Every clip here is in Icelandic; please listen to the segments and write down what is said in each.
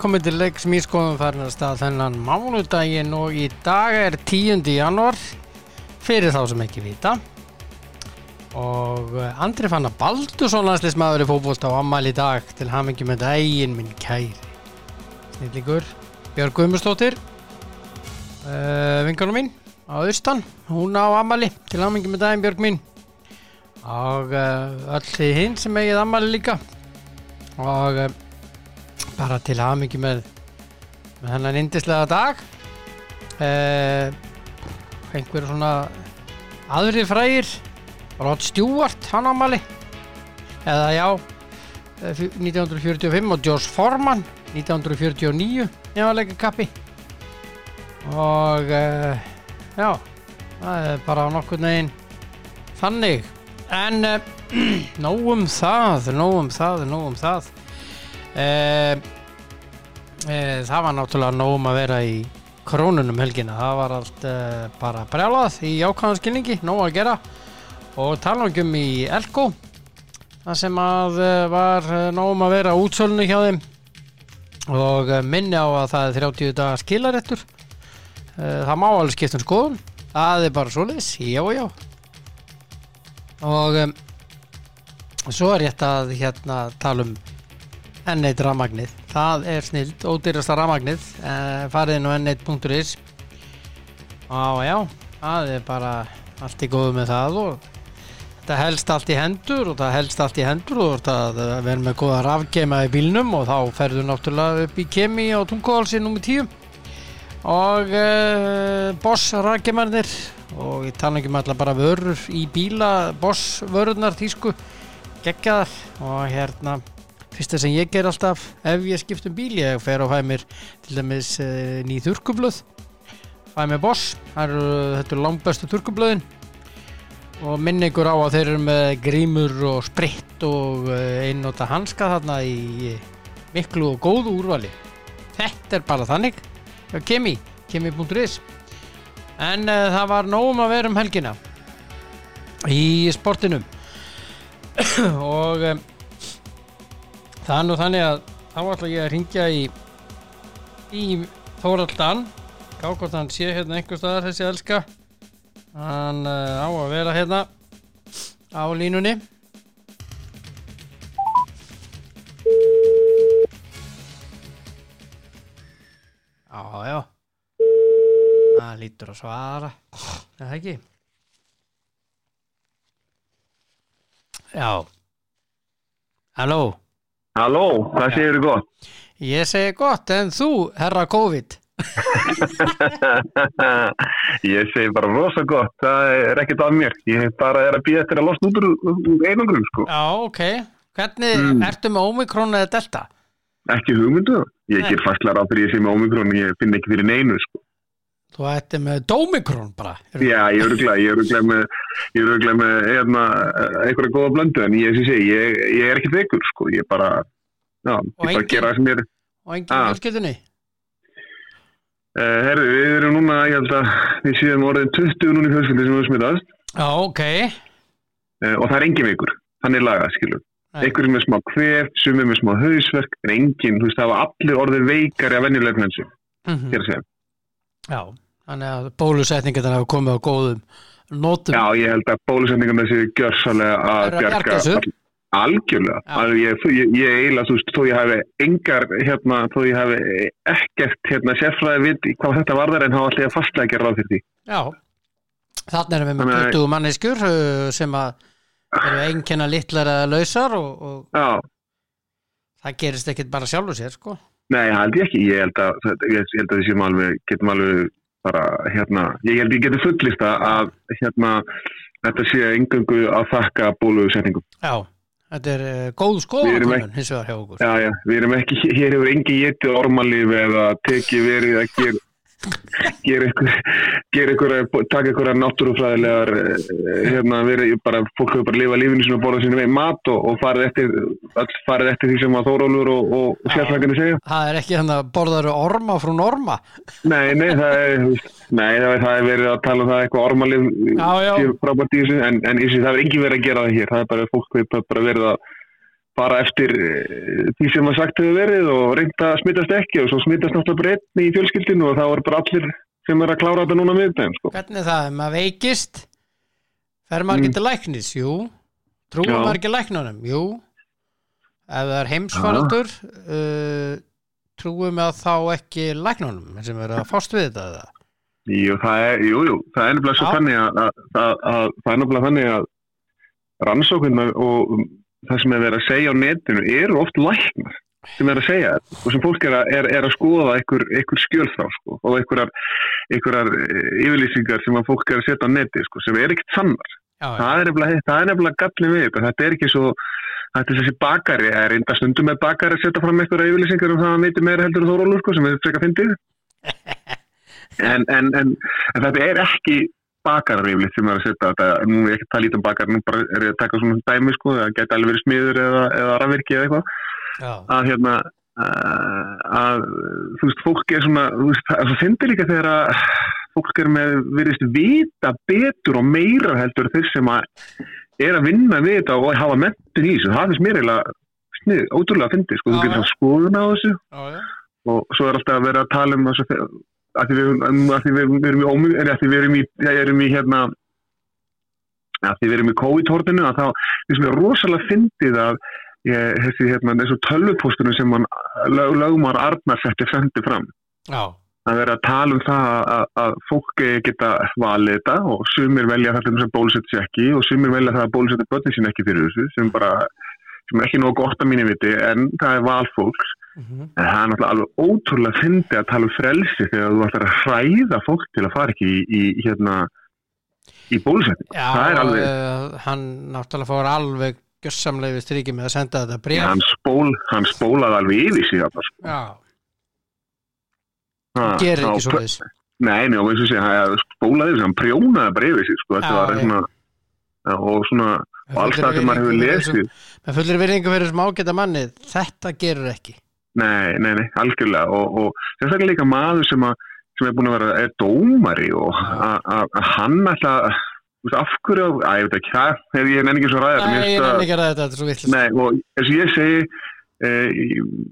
Velkomin til leiks. Mískoðum farin að þennan mánudaginn og í dag er 10. januar fyrir þá sem ekki vita. Og eh, Andri Fannar Baldursson landslismæður í fókbólt á ammæli í dag til hamingi með daginn minn kæri snillingur. Björg Guðmustóttir uh, vingarnu mín á austan hún á ammæli til hamingi með daginn Björg mín. Og uh, öll því hinn sem eigið ammæli líka. Og uh, bara til hamingi með með hennan indislega dag. Uh, einhver svona aðrir frægir Rod Stewart hann ámali eða já eh, 1945 og George Foreman 1949 nefnleika kappi. Og uh, já það er bara nokkur negin þannig. En uh, nóg um það nóg um það, nóg um það. Uh, uh, það var náttúrulega nóg um að vera í krónunum helgina, það var allt uh, bara brjálað í ákvæðanskilningi nóg að gera. Og talangum í Elko það sem að uh, var uh, nóg um að vera útsölnu hjá þeim. Og minni á að það er 30 dagar skilarettur það má alveg skipta um skoðun. Það er bara svoleiðis, já já. Og um, svo er rétt að hérna tala um N1 rafmagnið. Það er snild, ódýrasta rafmagnið uh, farið á n1.is og já það er bara allt í góðu með það og þetta helst allt í hendur og það helst allt í hendur og það verður með góða rafgeima í bílnum og þá ferður náttúrulega upp í kemi á tungóhalsi nr. 10 og uh, Boss rafgeimarnir og ég tala ekki með alla bara vörur í bíla Boss vörurnar tísku geggjaðar. Og hérna fyrsta sem ég ger alltaf ef ég skipt um bíl ég fer og fæ mér til dæmis uh, ný þurkublöð fæ mér Boss eru, þetta eru langbestu þurkublöðin og minn ykkur á að þeir eru með grímur og spritt og uh, einnóta hanska þarna í miklu og góðu úrvali. Þetta er bara þannig. Kemi, kemi.is en uh, það var nógum að vera um helgina í sportinum. Og um, það er nú þannig að þá ætla ég að ringja í í Þóraldan gá hvort hann sé hérna einhver staðar þessi elska. Hann uh, á að vera hérna á línunni. Já já. Það lítur að svara. Er það ekki? Já. Halló Halló, hvað segir þú gott? Ég segi gott, en þú, herra COVID? ég segi bara rosa gott, það er ekkert af mér. Ég bara er að býða eftir að losna út úr einangrum, sko. Já, ok. Hvernig, Mm. ertu með Omikron eða Delta? Ekki hugmyndu. Ég Nei. ger fastlega ráð fyrir ég sé með Omikron, ég finn ekki fyrir neinu, sko. Þú ætti með Domikron bara. Já, ég er öruglega, ég er öruglega með, með, hérna, einhverja góða blöndu, en ég, ég ég, ég er ekki veikur, sko. Ég bara, já, bara engin- gera það sem ég er. Og engin Ah. fjölskyldunni? Uh, herðu, við erum núna, ég held að við séum orðin 20 núna í fjölskyldi sem við smitast Já, ok. uh, og það er engin veikur. Þannig lagað, skilur. Einhverjum með smá kvef, sumir með smá hausverk en enginn, þú veist, það var allir orðið veikari af venjulega flensu, Mhm. hér að segja Já, þannig að bólusetningar hafa komið á góðum nótum. Já, ég held að bólusetningarna séu gjörsalega að að bjarga þessu? algjörlega, að ég, ég, ég eiginlega, þú veist, þó ég hafi engar, hérna, þó ég hafi ekkert, hérna, sérfræði við hvað þetta varðar en hafa allir að fastlega gera ráð fyrir því Já. Þannig erum við með Þannig að- 20 manneskjur uh, sem að eru einkenna litlar eða lausar og, og það gerist ekkit bara sjálfur sér, sko. Nei, held ég ekki, ég held að, ég, held að við alveg, getum alveg bara, hérna, ég held ég getur fullista að, hérna, þetta sé engangu að þakka bólusetningum. Já, þetta er uh, góð skoðanakonun hins vegar hjá okkur. Já, já, við erum ekki, hér hefur engin getið ormalíf eða tekið verið að gera gera ykkur, gera ykkur taka ykkur náttúrufræðilegar eh, hérna verið bara, fólk hefur bara lifað lífinu sinni og borðað sinni með mat og, og farið eftir farið eftir því sem að Þórólfur og, og, sérfrækandi segja. Það er ekki hann að borðaru orma frú norma. Nei, nei, það er nei, það er, það er verið að tala um það eitthvað sé frábært í þessu en, en það er engin verið að gera það hér. Það er bara fólk hefur bara verið að bara eftir eh, því sem að sagt hefur verið og reynda að smittast ekki og svo smittast náttúrulega einn í fjölskyldinu og þá er bara allir sem er að klára þetta núna miðdæm sko. Hvernig er það, ef maður veikist fer maður ekki til læknis, jú trúum Mm. Maður ekki læknunum, jú ef það er heimsfaraldur uh, trúum við að þá ekki læknunum sem er að fást við þetta? Jú, það er, jú, jú, það er nefnilega svo Já. þannig að, að, að, að það er nefnilega þannig að rannsóknirnar og það sem er verið að segja á netinu eru oft læknar sem er að segja þetta og sem fólk er að, er, er að skoða einhver, einhver skjöl frá sko, og einhverjar, eh, yfirlýsingar sem að fólk er að setja á neti sko, sem er ekkert sannar. Já, já, Það er nefnilega, gallin við þetta. Er ekki svo, þetta er þessi bakari, það er enda stundum með bakari að setja fram einhverja yfirlýsingar um það að veitir meira heldur en Þórólur sko, sem er frekar fyndið. En, en, en, en þetta er ekki bakarar yfirleitt sem er að setja þetta, nú er ekki að tala lítið um bakar, nú bara er ég að taka svona dæmi sko, það geti alveg verið smiður eða, eða rafvirki eða eitthvað, að hérna, uh, að þú veist, fólk er svona, þú veist, það finnir líka þegar að fólk er með, virðist vita betur og meira heldur þeir sem að er að vinna við þetta og hafa mentin í þessu, það finnst mér eiginlega snið, ótrúlega að fyndi, sko, Já, þú getur það skoðun á þessu. Já, já. og svo er alltaf að vera að tala um þessu að því við, að því við, erum í að því við erum í, hérna að því við erum í COVID-hortinu að þá finnst mér rosalega fyndið að ég, þessi hérna þessu tölvupóstunum sem hann lög, lögmar Arnar setti frendi fram. Já, að vera að tala um það að, að fólk eigi að geta valið þetta og sumir velja þetta sem bólusetja sér ekki og sumir velja það að bólusetja börnin sín ekki fyrir þessu sem bara sem er ekki nóg gott að mínu viti en það er val mhm, En það er náttúrulega alveg ótrúlega fyndi að tala um frelsi þegar þú ætlar að hræða fólk til að fara ekki í, í hérna í bólusetning. alveg, uh, hann náttúrulega fór alveg gjössamlega við striki með að senda þetta bréf hann, spól, hann spólaði alveg yfir þarna, sko. já, Ha, gerir ekki svo þess Nei, og eins og sé, hann spólaði yfir hann prjónaði yfir sig, sko. Þetta var já, og svona, og alls það sem maður hefur lesið. með fullir virðingu fyrir þessum ágæta manni þetta gerur ekki Nei, nei, nei, algjörlega. Og, og sérstaklega líka maður sem, að, sem er búin að vera, er dómari og að- hann ætla þú veist, af hverju, að ég veit ekki hvað, er ég nenni ekki svo ræða Nei, ég nefnir ekki ræða þetta, þetta er svo vitlis Nei, og eins og ég segi í-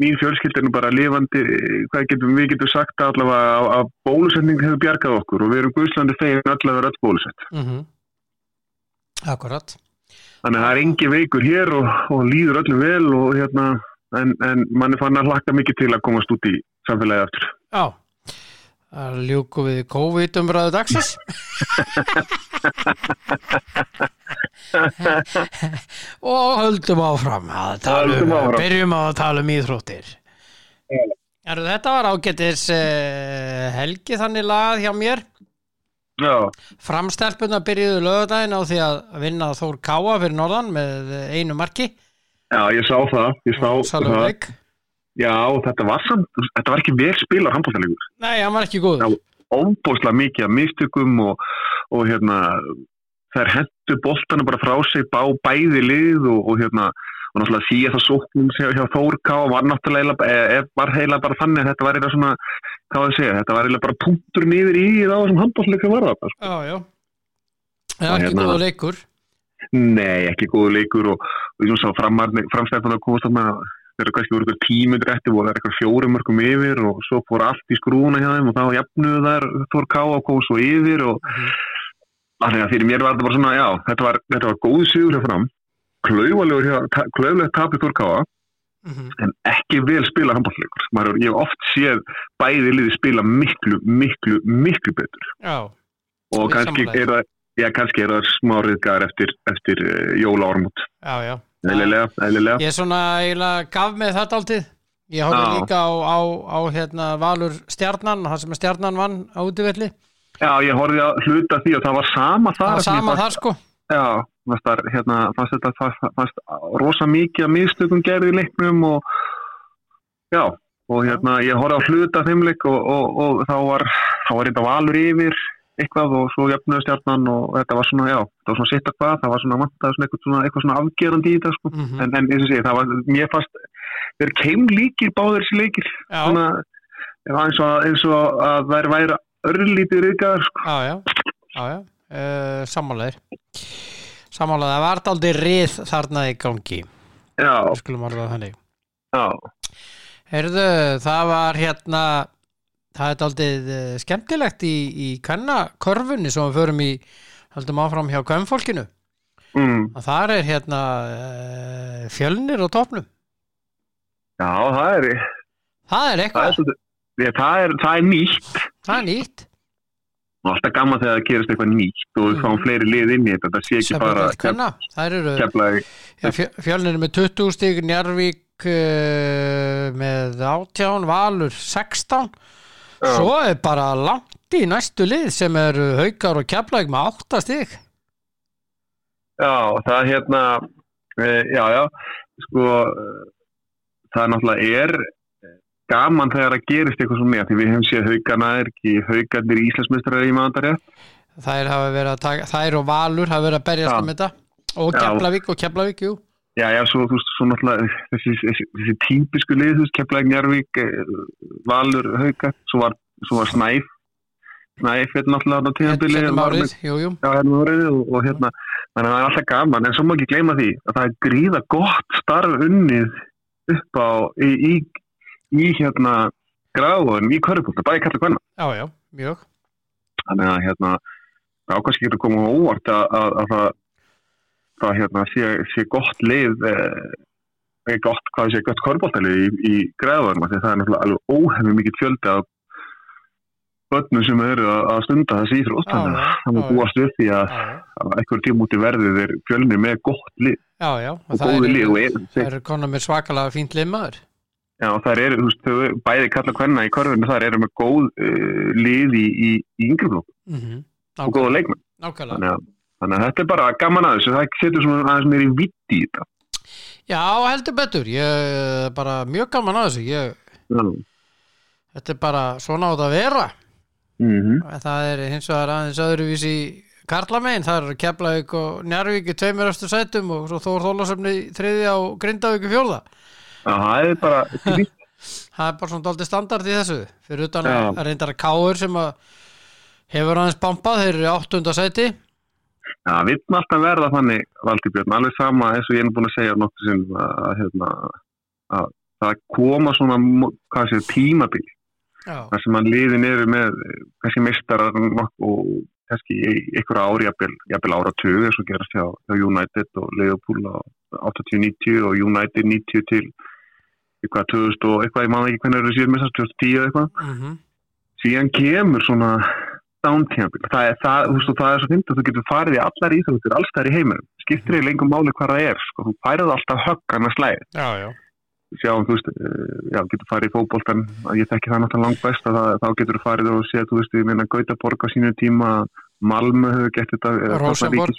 mín fjölskyld er nú bara lifandi, eh, hvað getum við getum sagt allavega að, að bólusetning hefur bjargað okkur og við erum guðslandi fegin allavega öll bólusett. mm Akkurat. Þannig að það er engi veikur hér og, og líður öllum vel og hérna en, en mann er fann að hlakka mikið til að komast út í samfélagi aftur. Já, það ljúku við COVID-umræðu dagsins. Og höldum áfram að tala um, byrjum að tala um íþróttir. Eru þetta var ágætis uh, helgi þannig lagað hjá mér. Já, Framstelpuna byrjuðu lögadaginn á því að vinna Þór Káa fyrir norðan með einu marki já, ég sá það, ég sá það. Salurleik Já, þetta var samt, þetta var ekki vel spilar handbóltalegur. Nei, hann var ekki góður Já. Ómbóðslega mikið af mistökum og, og hérna, þær hendu boltana bara frá sig bá bæði lið og, og hérna, og náttúrulega því að það sóknum hjá, hjá Þórká var náttúrulega, e, var heila bara þannig að þetta var eitthvað svona, hvað var að segja, þetta var eiginlega bara punktur niður í það sem handbóltalegur var það. Sko. Já, já Já, Og ekki hérna- góður leikur Nei, ekki góðu leikur og, og ég sá framstæðan að komast þarna. Þegar kannski voru tímundur eftir og það er eitthvað fjórum mörgum yfir og svo fór allt í skrúna hjá þeim og þá jafnuðu þær Þór Ká og kom svo yfir og Mhm. þannig að fyrir mér var þetta bara svona, já, þetta var, þetta var góð sigur hjá fram. Klaufalegur hjá, ta- klaufalegt tapir Þór Káa Mhm. en ekki vel spila handbólleikur maður, ég hef oft séð bæði liði spila miklu, miklu, miklu betur. Já, og kannski er það Já, kannski er það smá riðgar eftir, eftir uh, jóla ármút. já, já Eðlilega, eðlilega. Ég er svona eiginlega gaf með þetta aldrei Ég Já. líka á, á, á hérna, Valur Stjarnan það sem að Stjarnan vann á útivelli Já, ég horfði að hluta því og það var sama Það þar. var sem ég sama fannst- þar sko Já, fannst, þar, hérna, fannst þetta fannst, fannst rosa mikið að mistökum gerði leiknum og já, og hérna ég horfði að hluta þeim leik og, og, og þá var þá var þetta valur yfir eitthvað og svo jöfnuðu stjarnan og þetta var svona, já, það var svona sitt að hvað, það var svona vantaði svona eitthvað svona, eitthvað svona afgerandi í þetta sko. Mhm. en, en eins og sé, það var, mér fannst þeir keim líkir báður þessi leikir. Já, svona, eins og, eins og að þær væri örlítið reykaðar sko. já, já, já, já. Uh, Sammálaðir. Sammálaðir, það var aldrei rið þarna í gangi. Já, skulum orða það þannig. Já, Heyrðu, það var hérna það er aldrei skemmtilegt í, í kannakörfunni sem við förum í höldum áfram hjá kvennfólkinu mm, að þar er hérna uh, fjölnir á topnum já, það er, það er það eitthvað, er, svolítið- ég, það er, það er nýtt. það er nýtt. Og alltaf gaman þegar það gerist eitthvað nýtt og við fáum fleiri lið inn í þetta. Það sé ekki bara Sem kvenna, þær eru fjö- fjölnir er með 20 stík Njarvík uh, með 18 Valur 16 Já. Svo er bara langt í næstu lið sem eru haukar og keflæk með 8 stík Já, það er hérna, e, já, já, sko, það er náttúrulega er gaman þegar það gerist eitthvað svona því við hefum séð haugana er ekki haugarnir í Íslandsmeistarar í maðandarja. þær að taka, þær og Valur hafa verið að berjast Já. um þetta og. Keflavík og Keflavík, jú Já, já, svo, þú veist, svo náttúrulega þessi, þessi, þessi típisku lið, þú veist, Keflæk, Njarvík, eh, Valur, Haugar, svo var, svo var Snæf, Snæf er náttúrulega á tíðanbili. Settum árið, jú, jú Já, hérna árið og, og hérna, þannig að það er alltaf gaman, en svo má ekki gleyma því að það er gríða gott starf unnið upp á, í, í, í hérna, gráðun, í körfbúlta, bæði kallar hvenna. Já, já, mjög Þannig að hérna, ákvæmst getur komið á óvart að, að, að það, það hérna, sé, sé gott lið, eh, gott, hvað sé, gott körbóltalið í, í græðunum, því það er náttúrulega alveg óhefni mikið fjöldi af börnum sem eru að, stunda þessi íþrótt, þannig að það já, búast við því að, Já, já, að einhver tíma út í verðið er fjölnir með gott lið. Já, já. og það góðu lið og er, það eru konar með svakalega fínt limaður já, það eru, þú veist, þau bæði kalla hvenna í körfinu, það eru með góð uh, lið í, í, í yngri flokk mm -hmm. og góða leikmenn, Nákvæmlega þannig að, þetta er bara gaman að þessu, það setur svona aðeins meir í vitt í þetta. Já, heldur betur, ég er bara mjög gaman að þessu ég. Þetta er bara svona á þetta að vera Mm Það er hins vegar aðeins öðruvísi Karlamegin, það eru Keflavík og Njarvík í tveimur östu sætum og svo Þór Þólasöfni þriðja og Grindavík í fjórða það er bara. Það er bara svona daldið standard í þessu fyrir utan Já. að reyndar að káur sem að hefur aðeins bombað, þeir eru í áttunda sæti Já, við erum alltaf verða þannig, Valdi Björn, alveg sama eins og ég er búin að segja nokkuð sinn að, hérna, að það koma svona, sé, tímabil þar sem að liðin eru með eh, kannski mistarar og kannski einhverja ári, jafnvel, ára tögu eins og gerast hjá, hjá United og Liverpool á 80-90 og United 90 til eitthvað 2000 og eitthvað, ég man ekki hvernig eru síðan mistast, 2010 eða eitthvað. Mm síðan kemur svona downtímabil, það er, það, þú veist, það er svo fint að þú getur farið í allar íþróttir alls þær í heiminum, skiptir í lengum máli hvað það er sko, þú færið alltaf högg annars slæði já, já, sjáum, þú veist, eh, já, getur farið í fótboltan ég þekki það náttúrulega langt best að það, þá getur þú farið og séð, þú veist, ég meina Gautaborg á sínu tíma, Malmö hefur gett þetta, Rosenborg.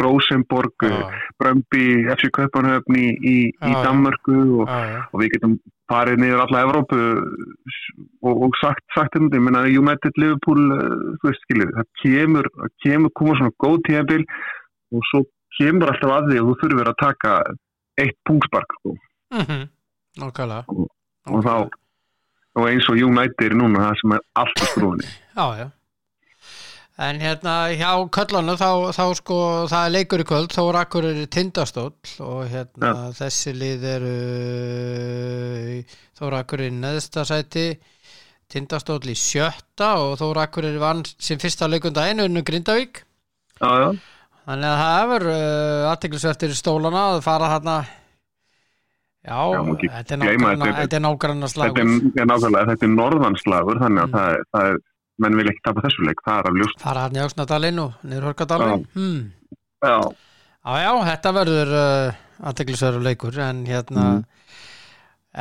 Rosenborg, já. Brömbi FC Kaupanhöfn í, í, í Já, já. Danmörku og, já. og við getum farið niður alla Evrópu og, og sagt, sagt um þetta, ég meina United, Liverpool, eh, þú veist, skiljið, það kemur, kemur, koma svona góð tíðabil og svo kemur alltaf að því að þú þurfir að taka eitt pungspark, sko, Mm Nákvæmlega og þá og eins og United er núna það sem er allt í skrúinni Já, já En hérna hjá köllanu þá, þá sko það er leikur í kvöld, þó rakkur er tindastóll og hérna þessi lið eru þó rakkur er neðsta sæti tindastóll í sjötta og þó rakkur er vann sem fyrsta leikunda einu unnu Grindavík. Já, já, þannig að það hefur uh, aðteklisvertir stólana að fara þarna. Já, Já, þetta er gleyma nágranna þetta. er slagur ja, nákvæmlega, þetta er norðanslagur þannig að Mm. það er menn vil ekki tapa þessu leik, það er af ljóst. Fara hann í Ásnadalinn og niður Hörgadalinn hmm. Já, Já, já, þetta verður uh, aðteglisverður leikur en hérna Mm.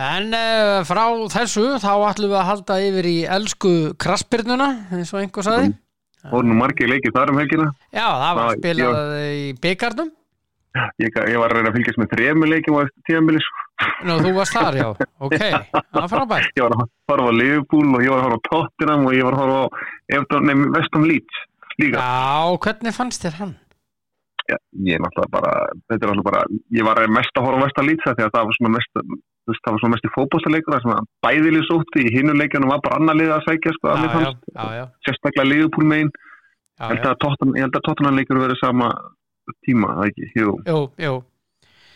en uh, frá þessu þá ætlum við að halda yfir í elsku krassbyrnuna eins og einhver sagði. Voru nú margir leikir þar um helgina. Já, það var spilað í byggarnum ég, ég var að reyna að fylgjast með þremu leikjum á tíðanbili sko. Nú, þú varst þar, já, ok. Það er frábært. Ég var að horfa á Liverpool og ég var að horfa á Tottenham og ég var að horfa á Vestam Leeds líka. Já, hvernig fannst þér hann? Já, ég náttúrulega bara, þetta er náttúrulega bara, ég var mest að horfa á Vestam Leeds að það var svona mest, það var svona mest í fótbollaleikur það sem bæðilið sótti í hinu leikjunum var bara annar lið að sækja, sko, Já, já, já, sérstaklega Liverpool megin, ég held að Tottenham leikur verið sama tíma, það ekki, jú, Jú, jú,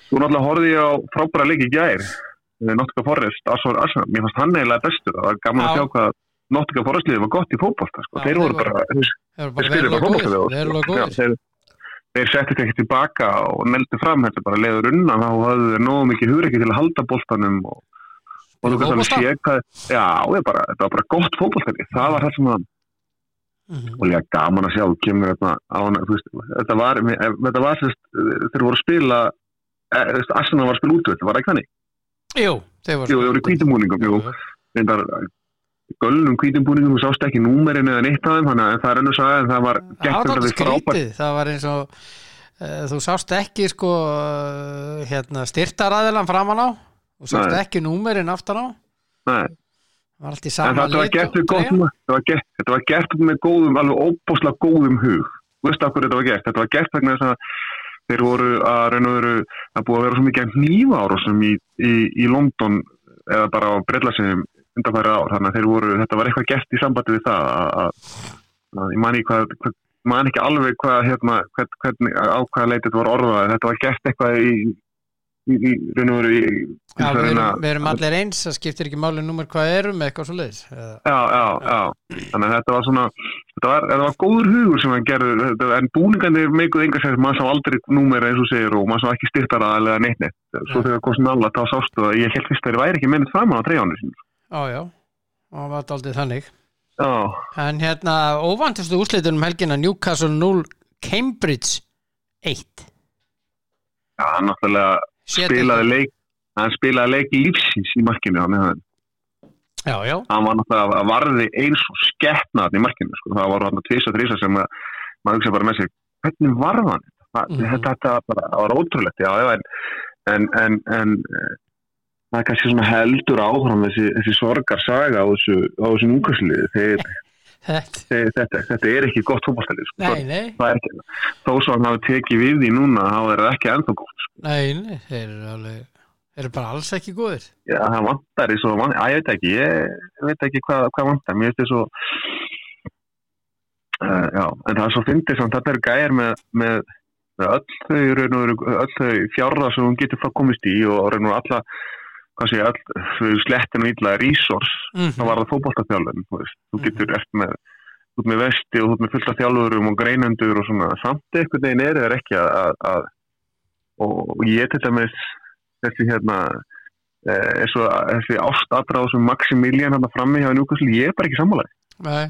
svo náttúrulega horfði ég á frábæra leik í gær Nottingham Forest, Arsenal, Arsenal. Mér fannst hann eiginlega bestur, það var gaman Já. að sjá hvað Nottingham Forest liðið var gott í fótbolta sko. Já, þeir voru bara, þeir, þeir bara góðir. fótbolta Þeir settist ekki tilbaka og neldi fram. Þetta bara leiður unna þá hafðu þeir nógu mikið hugreiki til að halda boltanum og, og þú kannski hvað já, þetta var bara gott fótboltari það var það sem að, Mhm. og líka gaman að sjá kemur þetta á hana, veist, þetta var, þetta var sérst, þeir voru að spila eh, Arsenal var að spila útvöld, var það ekki þannig? Jú, þeir voru Jú, þeir voru í hvítum búningum, jú, reyndar gölnum hvítum búningum, þú sást ekki númerin eða neitt af þeim, þannig að það er ennur sagði en það var var þetta við skrítið, það var eins og uh, þú sást ekki sko uh, hérna, styrtaræðilan framan á þú sást Nei. ekki númerinn aftan á Nei. Var En þetta var gert treyja. þetta var gert, þetta var gert með góðum, alveg óbúslega góðum hug. Þú veist af hverju þetta var gert? Þetta var gert vegna þess að þeir voru að raun og veru að búa að vera svo mikið nýfa árásum í, í, í London eða bara á Breitlarsum undanfæri ár. Þannig að þeir voru, þetta var eitthvað gert í sambandi við það að, að, að ég man ekki hvað, hvað man ekki alveg hvað hérna, hvern, hvernig, á hvaða leiti þetta var orðað. Þetta var gert eitthvað í, í, í raun og veru Já, við, erum, við erum allir eins, það skiptir ekki máli númer hvað erum eitthvað svo leiðis já, já, já, þannig að þetta var svona þetta var, þetta var góður hugur sem hann gerði en búningandi meikuð enga sér maður sá aldrei númer eins og segir og maður sá ekki styrtara eða neitt neitt, svo þegar kom nála þá sástu að ég held fyrst að þeir væri ekki minnið fram á treyjánu sín Já, já, það var aldrei þannig. Já, En hérna, óvantistu úrslitunum helgina Newcastle 0, Cambridge 1 já, náttúrulega spilaði leik hann spilaði leik í lífsins í markinu hann, hann, Já, já, hann var náttúrulega að varði eins og skeppnaðan í markinu, sko, það var hann tvisa þrisa sem að, maður hugsa bara með sig hvernig varð hann það, Mhm. þetta, þetta var bara, það var ótrúlegt já, já, en, en, en, en eh, það er kannski svona heldur áfram þessi, þessi sorgar saga á þessu, á þessu núkvæsliði þeir, þetta þetta, er ekki gott fótballstælið sko. Það þó svo hann hafi tekið við því núna þá er það ekki ennþá gott sko. nei, nei Þeir eru alveg, eru bara alls ekki góðir já, það vantar í svo, að ég veit ekki ég veit ekki hvað, hvað vantar mér finnst þið svo uh, já, en það er svo fyndið samt þetta er gæjar með, með, með öll þau þau fjárða sem hún getur frá komist í og raun og alla hvað sé, öll þau slettin og illa resource mm þá var það fótballtafjálfun þú veist, þú getur eftir með ert með vesti og ert með fullt af þjálfurum og greinendur og svona, samt einhvern veginn er það ekki að, að, að og ég til dæmis þessi hérna eh, er svo, þessi ástadráð sem Maximilian hann frammi hjá Newcastle, ég er bara ekki sammálaði Nei.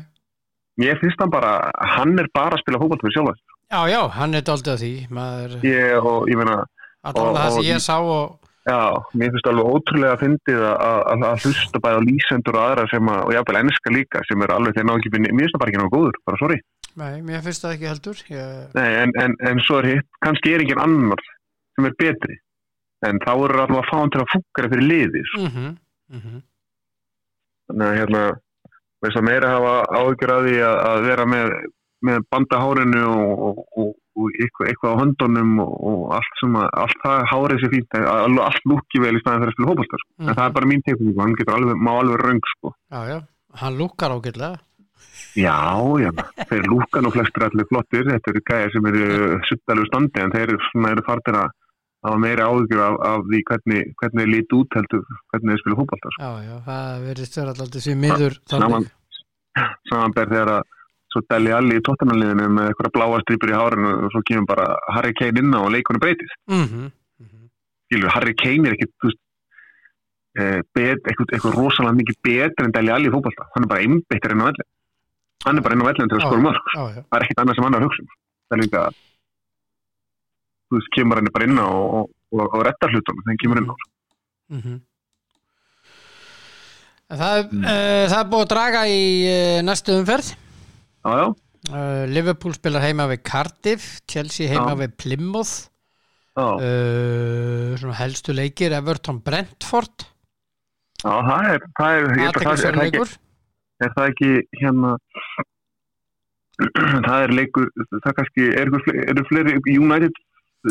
Ég finnst hann bara, hann er bara að spila fótball fyrir sjálf Já, já, hann er doldið að því maður, ég, og ég meina, allavega það og- sem ég sá og já, mér finnst alveg ótrúlega fyndið að, að, að hlusta bæði á lýsendur og aðra sem að, og jáfnvel enska líka sem er alveg þeir ná ekki, mér finnst það bara ekki náðu góður, bara sorry Nei, mér finnst það ekki heldur ég, Nei, en, en, en svo er hitt, kannski er engin annar sem er betri en þá eru alltaf að fá hann til að fúkara fyrir liði sko. mm -hmm, þannig að hérna veist að meira hafa áhyggjur að því að, að vera með, með bandahárinu og, og, og, og eitthvað, eitthvað á höndunum og, og allt sem að allt það hárið sér að allt lúki vel í staðin fyrir að spila hópastar, sko. Mhm. en það er bara mín tekník hann getur alveg, má alveg röng sko. Já, já, hann lukkar ágætlega Já, já, þeir lúka nú flestir allir flottir, þetta eru gæðir sem eru suttalegu standi en þeir eru, fartir að hafa meiri áhyggjur af, af því hvernig, hvernig þeir líti út heldur, hvernig þeir spila fótbolta sko. Já, já, það vera alltaf því miður Saman, þannig samanber þegar að svo Deli Alli í tóttananliðinu með eitthvað bláa strýpur í hárinu og svo kemur bara Harry Kane inn á og leikunum breytist. mm -hmm. Skilur, Harry Kane er veist, eh, eitthvað, eitthvað rosalega mikið betur en Deli Alli í fótbolta. Hann er bara einbeittir inn á vellin. Hann er bara inn á vellin til að skora mörg. Það er ekkit annað sem hann að hugsa um. Það er líka, þú veist, kemur hann bara inn á og, og, og, og rettar þegar hann kemur á. mm Það, mm. uh, það er búið að draga í uh, næstu umferð Já, já, uh, Liverpool spilar heima við Cardiff Chelsea heima Já. við Plymouth. Uh, helstu leikir Everton Brentford. Já, það er, það er, ég það er, er, ekki, er það ekki hérna það er leikur það kannski, eru fleiri United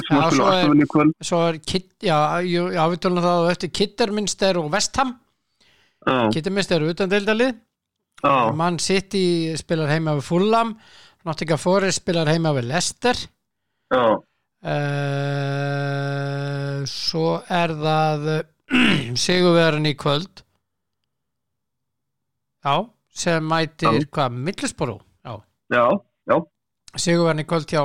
sem að spila Villa í kvöld? svo er já, já, við tölum það á eftir. Kitterminster og Westham já, Kitterminster er utan deildalið Man City spilar heima við Fulham Nottingham Forest spilar heima við Leicester. Uh, svo er það sigurverðin í kvöld. Já sem mætir Já. hvað, Middlesborough já, Já, já, sigurverðin í kvöld hjá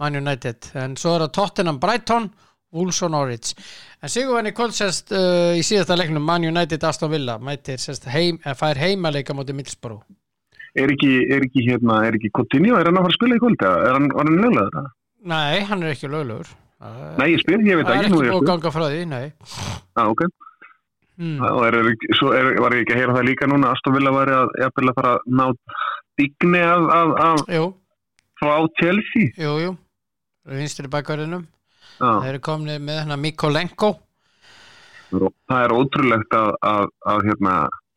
Man United. En svo er það Tottenham Brighton Wolves og Norwich en sigurverðin í kvöld sérst uh, í síðasta leiknum Man United Aston Villa mætir sérst heim, eh, fær heimaleika móti Middlesborough er ekki, er ekki hérna, er ekki Coutinho, er hann að fara að spila í kvöld eða er hann, var hann löglegaður það? nei, hann er ekki löglegur Nei, ég spyr, ég veit það er ekki ekki spyr. ganga frá því, nei Já, ok. mm. Og er, svo er, var ég ekki að heyra það líka núna Aston Villa væri að, að fara að ná digni af, af, af frá Chelsea. jú, jú vinstri bakverðinum Já, þeir eru komnið með hennar Mikolenko. Það er ótrúlegt að, að, að hérna,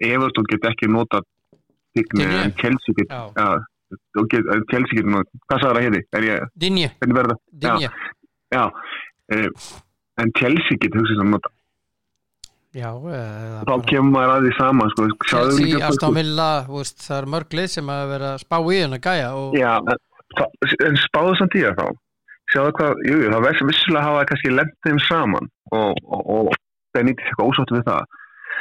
Everton get ekki nota digni en Chelsea get, og get, nota, hvað sagði það? Ég, Dinje? Dinje eh, en Chelsea get hugsið að nota. já, Þá kemur maður að því sama, sko. Chelsea, Aston Villa það er mörg lið sem að vera að spá í hennar gæja og Já, en spáðu samt í það þá. Sjáðu hvað, jú, það verður vissulega hafa kannski lent þeim saman og, og, og það er nýttið eitthvað ósáttu við það.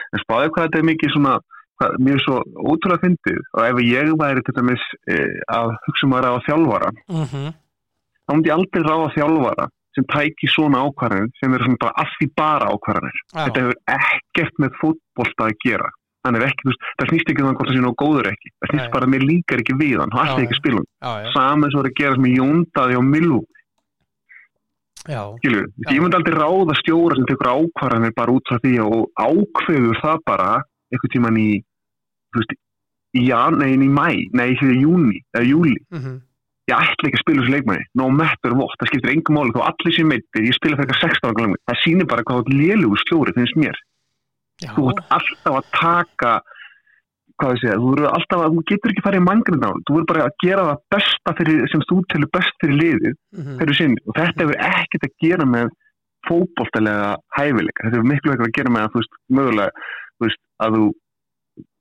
En spáðu hvað þetta er mikið svona, hvað, mjög svo ótrúlega fyndið og ef ég væri til dæmis e, að hugsa um að ráða þjálfara, mm þá myndi ég aldrei ráða þjálfara sem tæki svona ákvarðanir sem eru svona bara af því bara ákvarðanir. Þetta hefur ekkert með fótbolta að gera. Þannig er ekki, þú veist, það snýst ekki um það hvort það sé nóg góður ekki. Það snýst bara að mér líkar ekki við hann, hann ætti ekki að hann. já, já, Saman svo er að gera sem ég jóndaði á Milú, Já. Ég myndi aldrei ráða stjóra sem tekur ákvarðanir bara út frá því og ákveður það bara einhvern tíman í, veist, í jan, nei, í mæ, nei, í júni, eða júli. mm Ég ætla ekki að spila þessu leikmanni, no matter what, það skiptir engum máli, þá allir sem meittir, ég spila fyrir 16 ára glæmi. Það sýnir bara hvað lélugu stjóri finnst mér. já, þú ert alltaf að taka hvað ég segja, þú, verður alltaf að, þú getur ekki farið í mangrindál, þú verður bara að gera það besta fyrir, sem þú telur best fyrir liðið mhm, fyrir sinni. Og þetta hefur ekkert að gera með fótboltalega hæfileika, þetta hefur miklu ekkert að gera með að þú veist, mögulega þú veist, að þú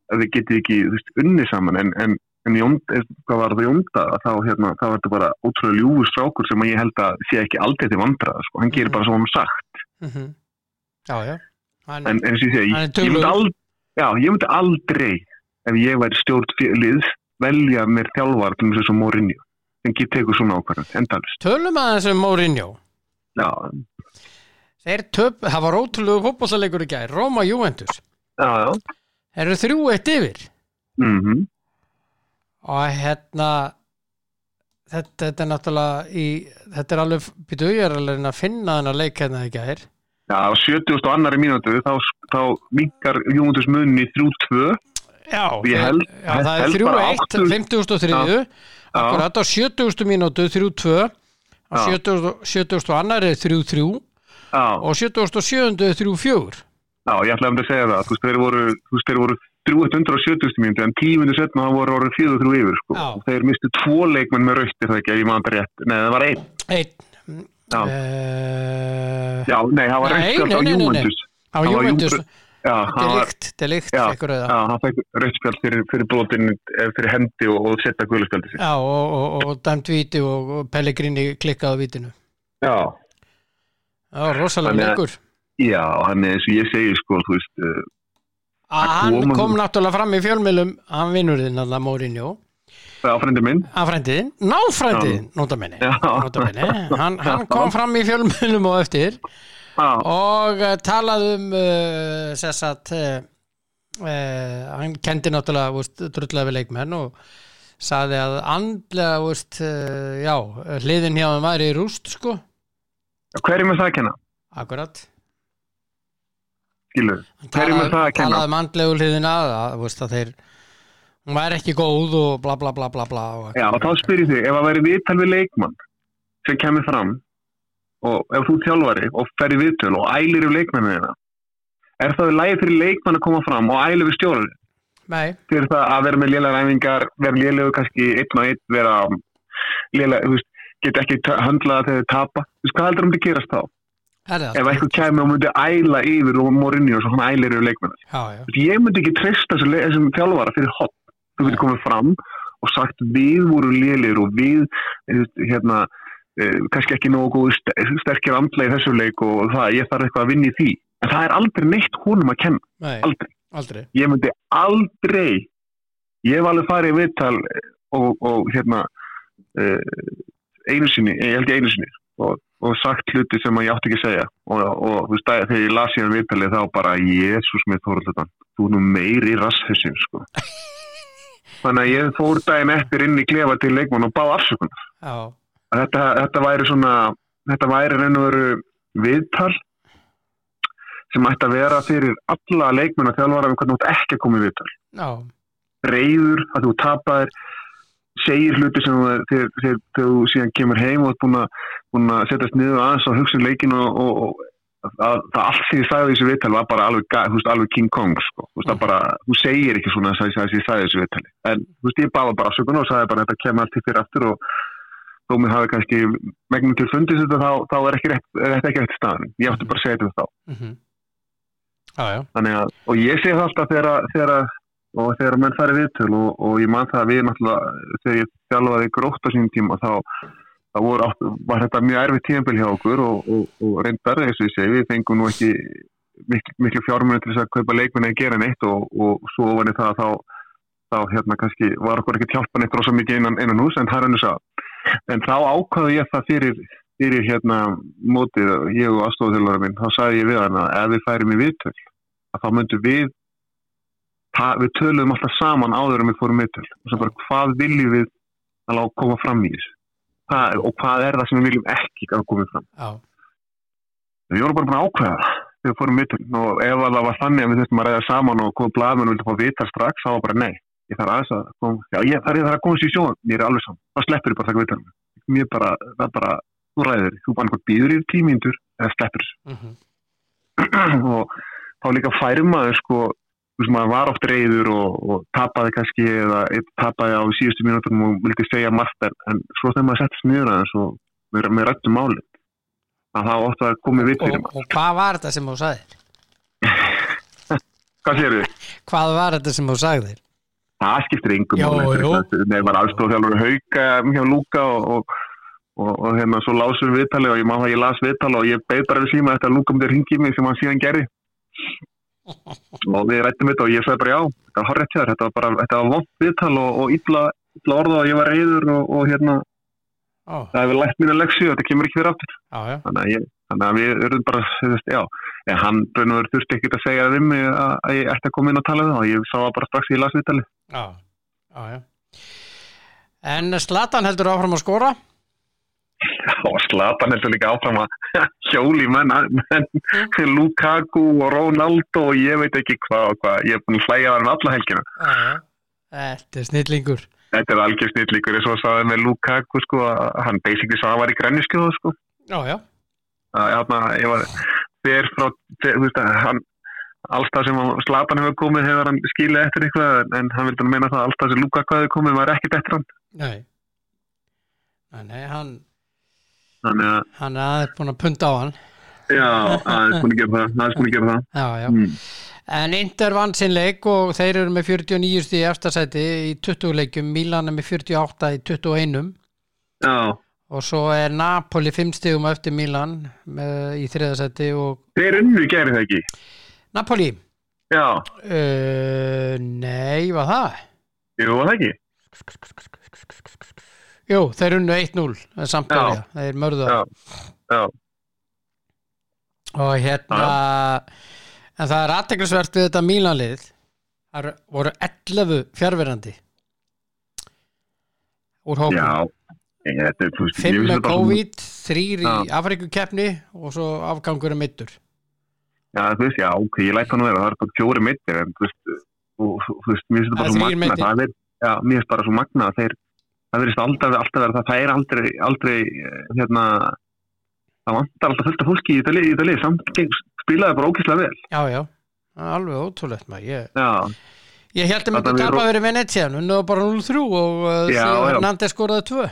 að þið getið ekki, þú veist, unni saman. En, en, en jónd, hvað var það jónda þá, hérna, þá var þetta bara ótrúlega ljúfur strákur sem að ég held að sé ekki aldrei til vandraða, sko, hann gerir Mhm. bara svo hann sagt. Mhm. já, já. Hann, en eins og ég er ég, myndi aldrei, ef ég væri stjórn liðs velja mér þjálfar til þess að Mourinho sem get tekur svona ákvarðan, endalist tölum aðeins um Mourinho. Já, töp, það var ótrúlegu fótbollalegur í gær Roma Juventus, já, já. Þeir eru þrjú eitt yfir. Mm og hérna þetta, þetta er náttúrulega í, þetta er alveg, alveg að að finna þennan leik hérna í gær. Já, á 70 og annari mínútu þá, þá minkar Júmundus munni í 3-2 já, held- já það er held eitt, áttu- 50.3 já, akkurat á 70. mínútu 3-2 á Já. 70. 70. annar er 3-3 já, og 77. er 3-4 já, ég ætlaði um að segja það þú veist, þeir voru, voru 370 mínútu en 10 mínútu setna þá voru orðið 4-3 yfir sko. Þeir mistu tvo leikmenn með rauti það ekki, ég maður þetta rétt, nei það var einn einn Já. já, nei, það var rauti á. Júmundus á það var var delikt, delikt Já. Já, hann fekk rauðspjald fyrir, fyrir brotin eh, fyrir hendi og, og setja guðluspjaldi sér. Já, og, og, og dæmt víti og, Pellegrini klikkaði á vítinu Já. Já, rosalega Þannig að- leikur Já, hann er eins og ég segi sko, þú veist, uh, Hann kom- kom náttúrulega fram í fjölmjölum hann vinnur þinn alveg Mourinho áfrendi minn. að frændiðin, náfrændiðin nota minni, Já. nota minni. Hann, hann kom fram í fjölmjölum og eftir Já, og uh, talaði um uh, sess að uh, hann kendi náttúrulega drullega við leikmenn og saði að andlega úst, uh, já, hliðin hjá hann væri í rúst sko, hverjum er það að kenna? akkurat. Skilur, hverjum er það að kenna? talaði um andlegu hliðina að, veist, að þeir hún væri ekki góð og bla bla bla bla bla og Já, og þá spyr ég þig, ef það væri viðtal við leikmann sem kemur fram og ef þú þjálfari og fer í viðtöl og ælir yfir leikmannina þína, er það lægi fyrir leikmann að koma fram og ælir við stjórnir? Nei, fyrir það að vera með lélega ræfingar vera lélegu kannski einn og einn vera þú veist geta ekki höndlað þegar þau tapa. Þú veist hvað heldur um að gerast þá? Ef eitthvað kemur og myndi æla yfir og morinni og svo hann ælir yfir leikmenn Já, já, ég myndi ekki le- þessum þjálfara fyrir hot þú getur komið fram og sagt við vorum lélegir og við hérna kannski ekki nógu sterkir andlega í þessu leik og það, ég þarf eitthvað að vinna í því. En það er aldrei neitt honum að kenna. Nei, aldrei, aldrei. Ég myndi aldrei ég hef alveg farið í viðtal og, og hérna uh, einu sinni, ég held ég einu sinni og, og sagt hluti sem að ég átti ekki að segja. Og, og þú veist, þegar ég las ég um viðtalið þá bara, Jésús með Þorvaldsson þú nú meiri rasshussin sko. þannig að ég fór daginn eftir inn í klefa til leikmann og báð afsökunar. Já, að þetta, þetta væri svona þetta væri og veru viðtal sem ætti að vera fyrir alla leikmenn og þjálfara um hvernig þú átt ekki að koma í viðtal. Já, reyður að þú tapaðir segir hluti sem þú- þegar, þú síðan kemur heim og ert búin að, að setjast niður aðeins og hugsa um leikin og, og, og að, það allt sem ég sagði þessu viðtali var bara alveg, þú veist, alveg King Kong sko. þú, það bara, þú segir ekki svona þess að ég sagði þessu viðtali. En þú veist, ég baða bara afsökun og sagði bara að þetta kemur allt til fyrir aftur og þó mér hafi kannski megnum til fundist þetta þá, þá er ekki rétt, þetta ekki rétt staðan ég átti bara að segja þetta þá. Mhm. Já, já, Þannig að, og ég sé það alltaf þegar, þegar, og þegar menn færi viðtöl og, og ég man það að við náttúrulega, þegar ég þjálfaði grótt á sínum tíma, þá, þá voru, var þetta mjög erfið tíðanbíl hjá okkur og, og, og reyndar, eins og ég segi, við fengum nú ekki miklu, miklu fjármunni til þess að kaupa leikminni að gera neitt og, svo ofan í það að þá, þá hérna kannski var okkur ekki hjálpa neitt rosa mikið innan, innan hús, en það er ennum sá. En þá ákvaðu ég það fyrir, fyrir hérna mótið, ég og aðstofþjálfara minn, þá sagði ég við hann að ef við færum í viðtöl, að þá myndum við ta, við töluðum alltaf saman áður en við fórum viðtöl. Og svo bara hvað viljum við að láta koma fram í þessu? Það, og hvað er það sem við viljum ekki að koma fram? Já, við vorum bara búin að það þegar við fórum viðtöl. Og ef að það var þannig að við þurftum að ræða saman og koma blaðmenn vilja fá vita strax þá var bara nei, ég þarf aðeins að koma já, ég þarf, að koma sér í sjóðan, ég er alveg saman þá sleppur ég bara taka viðtöl mér bara, það bara, þú ræður þú bara býður í tímíndur eða sleppur. Þessu mhm. Og þá líka færi maður sko, þú veist maður var oft reyður og, og tapaði kannski eða tapaði á síðustu mínútum og vildi segja margt en, svo þegar maður settist niður aðeins og með, með rættum máli að það ofta komið vitt fyrir maður. og hvað var þetta sem þú sagðir? hvað sér þið? Hvað var þetta sem þú sagðir? Það skiptir yngum. Nei, var aðstofþjálfur hauka hjá Lúka og, og, og, hérna svo lásum við viðtali og ég það að ég las viðtali og ég beð bara við síma eftir að Lúka myndi ringi mig sem hann síðan gerði. Og við rættum þetta og ég sagði bara já, þetta var horrið tjáður, þetta var bara þetta var vond viðtal og, og illa, illa orða og ég var reyður og, hérna Ó, það hefur lært mínu leksi og þetta kemur ekki fyrir aftur. Þannig að, ég, þannig að við erum bara, já en hann og þurfti ekkert að segja við mig að, ég ætti að koma inn og tala við það og ég sá það bara strax í ég las viðtali já, já, já. En Slatan heldur áfram að skora? og Slatan heldur líka áfram að hjóli menn, menn Lukaku og Ronaldo og ég veit ekki hvað og hvað, ég er búin að hlæja þar með alla helgina Já, já. Þetta er snillingur. þetta er algjör snillíkur eins og sagði með Lukaku sko, hann basically sagði að hann var í grenniskjóðu sko Já, já, að hérna, ég var þegar frá, þú veist að hann allstað sem Slatan hefur komið hefur hann skilið eftir eitthvað en, hann vildi meina það að allstað sem Lukaku hefur komið var ekkert eftir hann nei. Nei, hann, þannig að, hann er aðeins búin að punta á hann. já, aðeins búin að gera það aðeins búin að gera það Já, já. mm. En Inter vann sinn leik og þeir eru með 49 stíð í eftirsæti í 20 leikum, Milan er með 48 í 21 já, og svo er Napoli 5 stíðum eftir Milan með, í þriðasæti og þeir unnu gerði það ekki? Napoli, já, uh, nei, var það? jú, var það ekki? Jú, þeir unnu 1-0 en samt Já. börja, þeir mörðu já, já, og hérna en það er aðteklisvert við þetta Mílanlið það voru 11 fjárverandi úr hópum já ég, þetta, er, þú veist, ég 5 vissi með COVID, 3 í. Afrikukeppni og svo afgangur er mittur já, þú veist, já, ok, ég læt það nú vera það er bara fjóri mittir en þú veist, mér finnst Það bara er svo magna það er, já, mér finnst bara svo magna að þeir það verðist aldrei, alltaf vera það það er aldrei, aldrei eh, hérna það vantar alltaf fullt af fólki í þetta lið, í þetta lið samt spilaði bara ókýrslega vel. Já, já, það er alveg ótrúlegt maður ég, já, ég held að myndi tapa verið Venetia nú bara 0-3 og já. Hernandez skoraði 2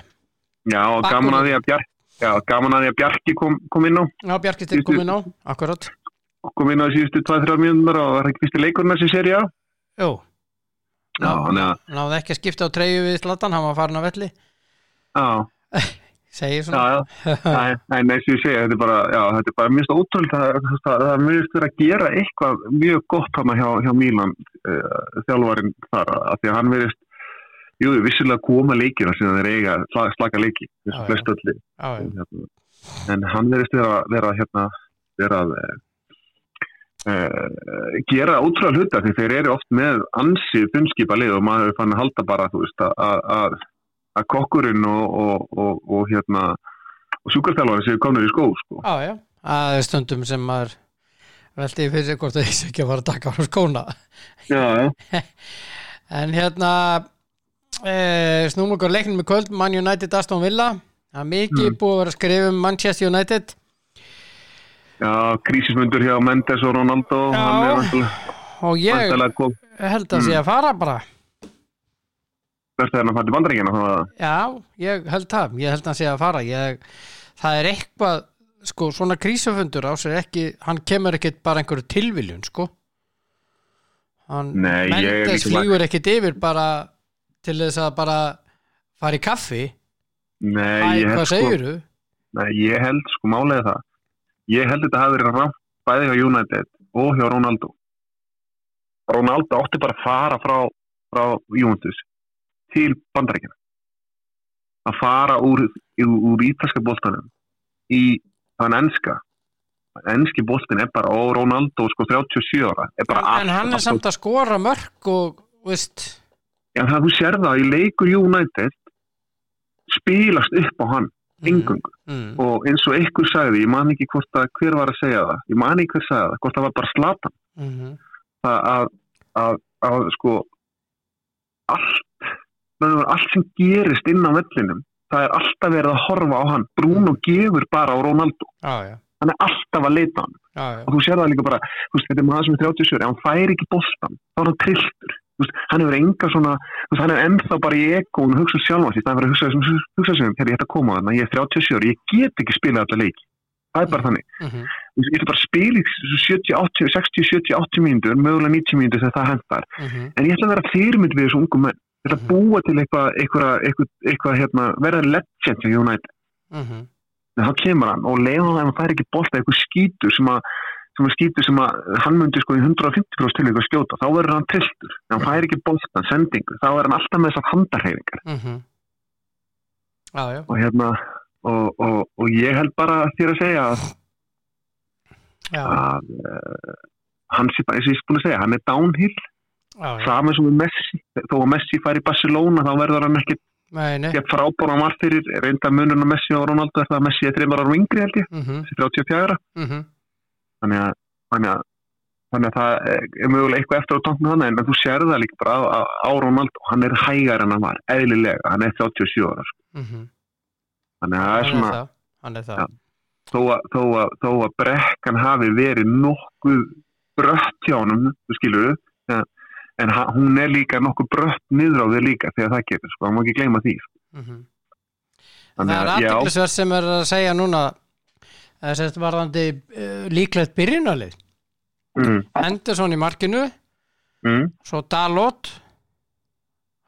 já, Bakvörður. gaman að því að Bjarki já, gaman að því að Bjarki kom, kom inn á. Já, Bjarki til komin á, akkurat. Kom inn á síðustu 2-3 mínútur og var ekki fyrsti leikurinn þessi séri á jú, já, hann er að náði ekki að skipta á treyju við Zlatan, hann var farin að velli. Já, segir Já, svona. Já, nei, nei, nei, sem ég segja, þetta er bara, já, þetta er bara mjög ótrúlega að það, mjögst vera að gera eitthvað mjög gott hana hjá, hjá Mílan uh, þjálfarinn þar, af því að hann verist, jú, vissilega koma leikina sem þeir eiga slag, slaka leiki, já. og flest öllu, já, já. hérna, en hann verist vera, vera hérna, vera að uh, gera ótrúlega hluta því þeir eru oft með ansi fimmskipa lið og maður fann að halda bara, veist, að, að, að kokkurinn og, og, og, og hérna og sjúkarþjálfarinn séu komnir í skó sko. já, já. Það er stundum sem maður veldi fyrir sig hvort það er ekki að fara að taka á skóna Já, já. en hérna e, snúm okkur leiknum með kvöld Man United Aston Villa. Það er mikið Mm. búið að vera að skrifa um Manchester United. Já, krísismundur hjá Mendes og Ronaldo Já. og ég held að sé Mm. að fara bara. Best að hann fætti að Já, ég held það, ég held að sé að fara. Ég, það er eitthvað sko, svona krísufundur á sér ekki hann kemur ekkit bara einhverju tilviljun sko. Hann Mendes flýgur ekkit yfir bara til þess að bara fara í kaffi? Nei, Æ, ég hvað held sko segirðu? Nei, ég held sko málega það. Ég held þetta hafi verið rátt bæði hjá United og hjá Ronaldo. Ronaldo átti bara að fara frá, frá Juventus til bandaríkina að fara úr, úr, ítalska boltanum í þann enska. Enski boltin er bara og Ronaldo sko 37 ára er bara en hann er samt að skora mörg og veist Já, það þú sér það í leikur United spilast upp á hann engungu mm, og eins og einhver sagði, ég man ekki hvort að hver var að segja það, ég man ekki hver sagði það hvort það var bara slatan mm, að, að, að, að sko allt allt sem gerist inn á vellinum það er alltaf verið að horfa á hann. Bruno gefur bara á Ronaldo. Já, já, hann er alltaf að leita hann. Já, já, og þú sér það líka bara, þú veist, þetta er maður sem er 37 ef hann fær ekki boltan, þá er hann trilltur veist, hann hefur enga svona veist, hann er ennþá bara í ekón og hugsa um sjálfan sig það er að hugsa sem hugsa sem, herri, ég ætla að koma að þarna ég er 37 ári, ég get ekki spilað alla leiki. Það er bara þannig, mm Þú veist, ég ætla bara að spila í 70, 80, 60, 70, 80 mínútur mögulega 90 mínútur þegar það hendar -hmm. en ég ætla að vera fyrirmynd við þessu ungum menn. Ég ætla að búa til eitthvað eitthvað, eitthvað, eitthvað hérna, verða legend hjá United. Mm en þá kemur hann og leiðan hann fær ekki bolta eitthvað skítur sem að sem að skítur sem að hann myndi sko í 150% til eitthvað skjóta, þá verður hann trilltur en hann fær ekki bolta, sendingu, þá er hann alltaf með þessar handarhefingar -hmm. já, já, og hérna og, og, og ég held bara þér að segja að, að uh, hann sé bara, eins og ég er búin að segja, hann er downhill. Saman sem með Messi, þó að Messi fær í Barcelona þá verður hann ekki gett frábóra var fyrir, reynda munun á Messi og Ronaldo er það að Messi er þreymar ára yngri held ég, Mm -hmm. þessi 34 Mm -hmm. Þannig að, þannig að þannig að það er mögulega eitthvað eftir á tankinu þannig en þú sér það líka bara á, á, á Ronaldo, hann er hægar en hann var eðlilega, hann er 37 ára sko. Mm -hmm. þannig að það er Hann svona það, hann er það. Já. þó að, þó, að, þó að brekkan hafi verið nokkuð brött hjá honum, þú skilur ja, en hún er líka nokkuð brött niður á þér líka þegar það getur sko, hann má ekki gleyma því sko. Mm -hmm. Það er aðteklisverð sem er að segja núna þess að varðandi uh, líklegt byrjunalið. mm, Henderson í markinu, mm, svo Dalot,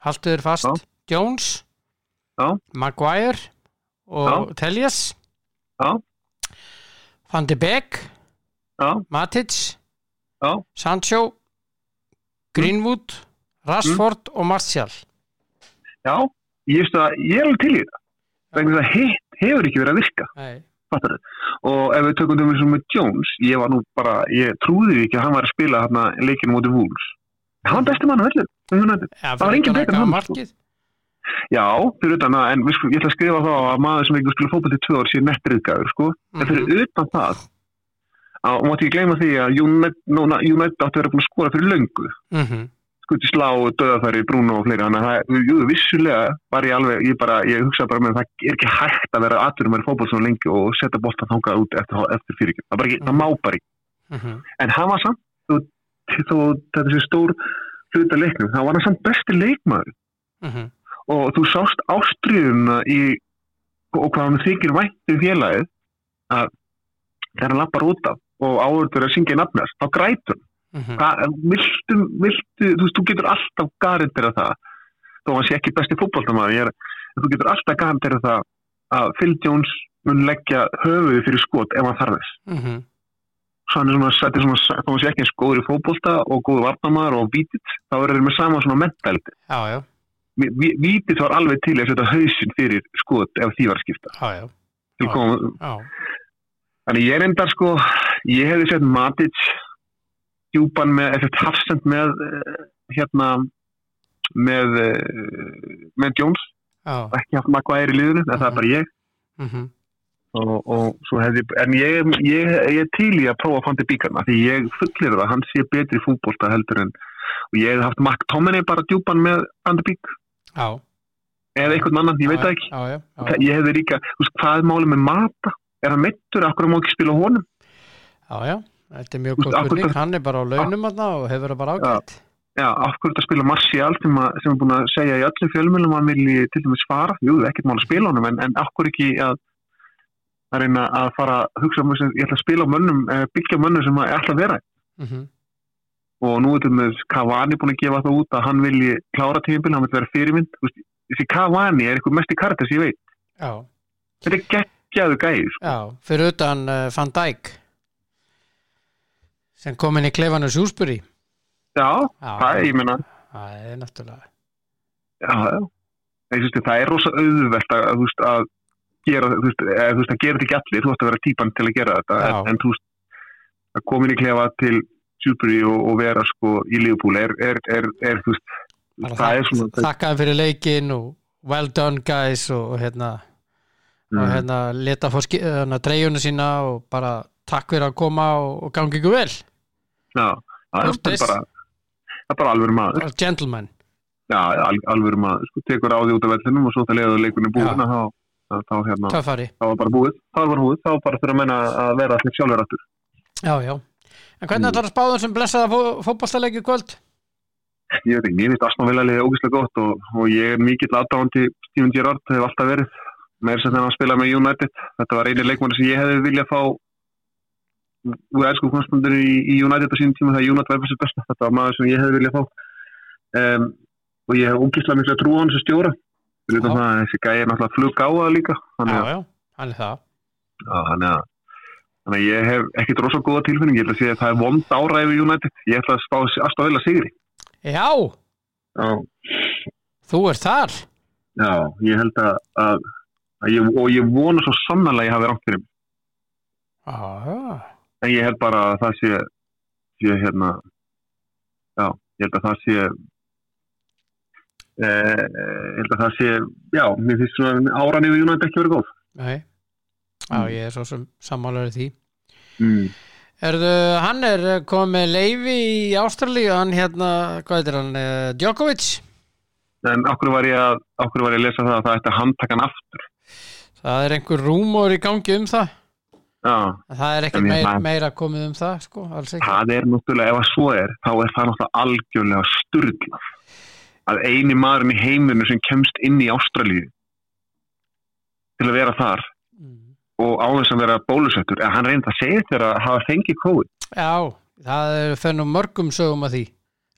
haltu þér fast, Já. Jones, Já. Maguire og Teljas, já, Van de Beek, Matic, Sancho, Greenwood, Rashford og Martial. já. Ég, veist að, ég er alveg til í þetta vegna þess að hitt hefur ekki verið að virka. Nei. og ef við tökum um eins og með Jones ég var nú bara, ég trúði ekki að hann var að spila hérna leikinu móti Wolves hann var besti mann á öllu Það var engin fyrir betur en hann, markið. Já, fyrir utan að, en sko, ég ætla að skrifa þá að maður sem ekki spila fótboll í tvö ár sé nettriðgæður, sko. En Mhm. fyrir utan það, að og mátti ekki gleyma því að United, átti að vera búin að skora fyrir löngu. Mhm. Skuti slá, döðafæri, Bruno og fleiri. Þannig að það, jú, vissulega var ég alveg, ég bara, ég hugsa bara með það er ekki hægt að vera aðturum með fótboll svona lengi og setja boltan þangað út eftir, eftir fyrirgjum. Það, ekki, það má bara ekki. Mhm. En hann var samt, þó, þetta sé stór hluta leiknum, þá var hann samt besti leikmaður Mhm. og þú sást ástriðuna í og hvað hann þykir væntum félagið að þegar hann lappar út af og áður að syngja nafnast, þá grætur hann. Mhm. Hvað, viltu, viltu, þú veist, þú getur alltaf garantera það, þó hann sé ekki besti er, þú getur alltaf garantera það að Phil Jones mun leggja höfuði fyrir skot ef hann þarf þess. Mhm, svo hann er svona, þetta er svona, þá sé ekki eins góður í fótbolta og góður varnamæður og vítitt þá er þeir með sama svona já, já, vítitt var alveg til að setja hausinn fyrir skot ef því var að skipta. Koma, já, Þannig ég er enda sko, ég hefði sett Matic djúpan með, eftir hafsend með eh, hérna með eh, með Jones, já, ekki haft Maguire í liðinu, en það er bara ég. Mhm, og, og svo hefði, en ég, ég, ég er til í að prófa að fandi bíkarna því ég fullir það, hann sé betri í fútbolta heldur en, og ég hefði haft McTominay bara djúpan með fandi bík já. Eða einhvern annan, ég veit það ekki. Já, já, Það- ég hefði líka, þú veist, hvað er málið með Mata? Er hann meittur, akkur má ekki spila honum? Já, já, þetta er mjög góð spurning, það- hann er bara á launum þarna og hefur það bara ágætt. Já, af hverju þetta spila Martial sem, að, sem er búin að segja í öllum fjölmjölum að hann vilji til dæmis fara, jú, ekkert mál að spila honum en, en af hverju ekki að að reyna að fara að hugsa um þess að ég ætla að spila mönnum, eh, byggja mönnum sem að ég ætla að vera Mhm, og nú er þetta með Cavani búin að gefa það út að hann vilji klára tíðinbíl, hann vil vera fyrirmynd. Þessi Cavani er eitthvað mest í kartes ég veit, Já, þetta er geggjaðu gæði sko. já, fyrir utan uh, Van Dijk sem kom inn í klefanu Sjúsbury. já, Já, það er, ég meina. það er náttúrulega. já, Ég, veist, það er rosa auðvelt að, þú veist, að gera, þú veist, að gera þetta ekki allir, þú ætti að vera típan til að gera þetta, en, en þú veist, að koma inn í klefa til Sjúburi og, og vera sko í Liverpool er, er, er, þú veist, Bara það er svona, Þakkaði fyrir leikin og well done guys og, og hérna, og mm, hérna leta fór hérna, treyjunu sína og bara takk fyrir að koma og, gangi ykkur vel. já, það er bara, það er bara alvöru maður, Gentleman. já, al, alvöru maður, sko, tekur á því út af vellinum og svo það leiður leikunni búin að þá, hérna, þá var bara búið, þá var búið, þá var bara fyrir að menna að vera allir sjálfur aftur. Já, já. En hvernig Mm. ætlar að spáðum sem blessaða fó, fótballtaleiki kvöld? ég veit ekki, ég veit Aston Villa liðið ógeðslega gott og, og ég er mikill aðdáðandi Steven Gerrard, það hefur alltaf verið meira sem þegar hann spila með United þetta var eini leikmann sem ég hefði viljað fá úr elsku konstantur í, í United á sínum tíma þegar United var þessi besta. Þetta var maður sem ég hefði viljað fá. Um, og ég hef ógeðslega miklu að trúa hann sem stjóra. Það að þessi gæði er náttúrulega flug það líka. Þannig að, það. þannig að þannig að ég hef ekkit rosa góða tilfinning ég ætla að segja að það er vond ára yfir United. Ég ætla að spá Aston Villa sigri. Já, já. Þú ert þar. Já, ég held að, að, að ég, og ég vona svo sannlega að ég hafi rámt fyrir mig. Já. En ég held bara að það sé, sé hérna, já, ég held að það sé, eh, ég held að það sé, já, mér finnst svona áran yfir United ekki verið góð. Nei. Já, Mm. ég er svo sem sammálaður því. Mm. Erðu, hann er komið leifi í Ástralíu, hann hérna, hvað heitir hann, uh, Djokovic? En okkur var ég að, okkur var ég að lesa það að það ætti að handtaka hann aftur. Það er einhver rúmor í gangi um það. Það er ekkert meira, það- meira komið um það, sko, það er náttúrulega, ef að svo er, þá er það náttúrulega algjörlega sturglað. Að eini maðurinn í heiminu sem kemst inn í Ástralíu til að vera þar Mm. og á þess að vera bólusettur en hann reyndi að segja þér að hafa fengið COVID Já, það er fennum mörgum sögum að því.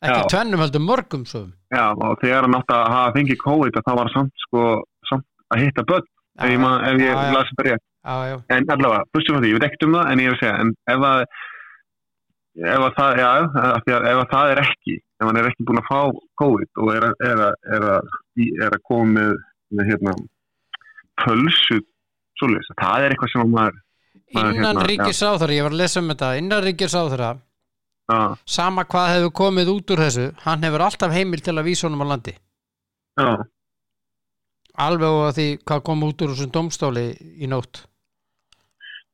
Ekki Já. tvennum heldur mörgum sögum. já, og þegar hann átti að hafa fengið COVID það var samt sko samt að hitta börn ef ég, ég já, já. las þetta rétt Já, en allavega, bussum frá því, ég veit ekkert um það en ég vil segja, en ef að ef að það, já, því að ef að það er ekki, ef hann er ekki búin að fá COVID og er að, er að, er að, er að koma með, hérna pölsu svoleiðis, það er eitthvað sem maður Það er innan hérna, ríkisráþara, ég var að lesa um þetta, innan ríkisráþara, já, sama hvað hefur komið út úr þessu, hann hefur alltaf heimil til að vísa honum á landi. já, Alveg og að því hvað kom út úr þessum domstóli í nótt.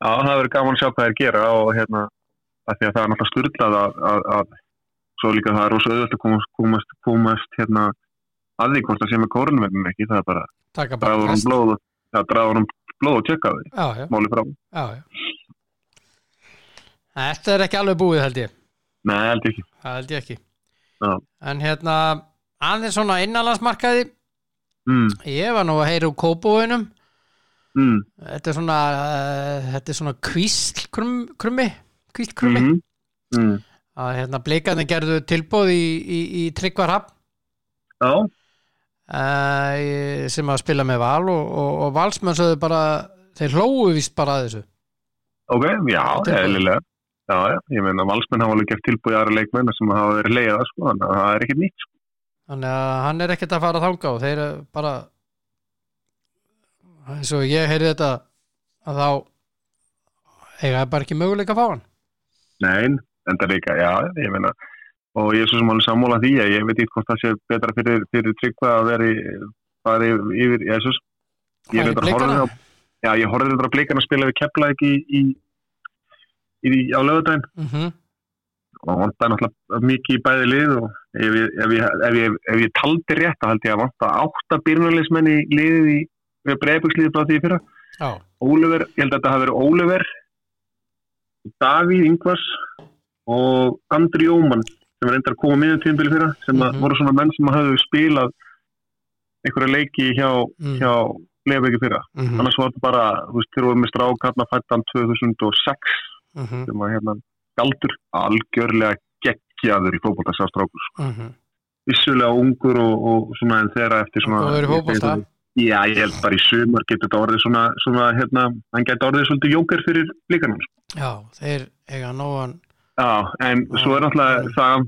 Já, það verður gaman að sjá hvað þeir gera og hérna, að því að það er náttúrulega sturglað að, að, að svo líka það er rosa auðvitað að komast, komast, komast hérna að því hvort það sé með kórnverðin ekki, það er bara bara draður um blóð, það draður um blóð og tjekka því, Já, já, máli fram. já, já. Þetta er ekki alveg búið held ég. Nei, held ég ekki. Það held ég ekki. Já. En hérna, aðeins svona innanlandsmarkaði, Mm, ég var nú að heyra úr kópúinum. Mm, Þetta er svona, uh, þetta er svona kvísl krum, krummi, kvísl krummi. mm, mm. Að hérna blikarnir gerðu tilbúð í, í, í tryggvarhafn. Já, uh, sem að spila með val og, og, og valsmenn sögðu bara þeir hlóu vist bara að þessu Ok, já, eðlilega. Já, já, ég meina, valsmenn hafa alveg gert tilbúið aðra leikmenn sem hafa verið leiða, sko, þannig að það er ekkert nýtt, sko. þannig að hann er ekkert að fara að þanga og þeir bara eins og ég heyrði þetta að þá eiga bara ekki möguleika að fá hann Nei, en það líka, já, ég meina, og ég er svo sem alveg sammála því að ég veit ekki hvort það sé betra fyrir, fyrir tryggva að vera í, fara yfir, yfir Jesus. Ég Fara í veit að blikana? á, já, ég horfði þetta á blikana að spila við Keflæk í, í, í, á lögudaginn mm og vantaði náttúrulega mikið í bæði lið og ef ég, ef ég, ef ég, ef ég taldi rétt þá held ég að vanta átta byrjunarleismenn í liðið í breyðbuksliðið frá því fyrra. Já, Óliver, ég held að þetta hafi verið Óliver Davíð Ingvars og Andri Jóman sem var reyndar að koma miðjum tímbili fyrra sem mm Mhm. voru svona menn sem hafðu spilað einhverja leiki hjá, Mm. hjá Leifveiki fyrra. mm Annars var þetta bara, þú veist, þeir voru með strákarna fættan 2006 -hmm. sem var hérna galdur algjörlega geggjaður í fótbolta sá strákur. Mm Vissulega ungur og, og svona en þeirra eftir svona... Góður í fótbolta. Já, ég held bara í sumar getur þetta orðið svona, svona hérna, hann getur orðið svolítið jóker fyrir líkanum. Já, þeir eiga nógan Já, en Já. svo er náttúrulega sagan,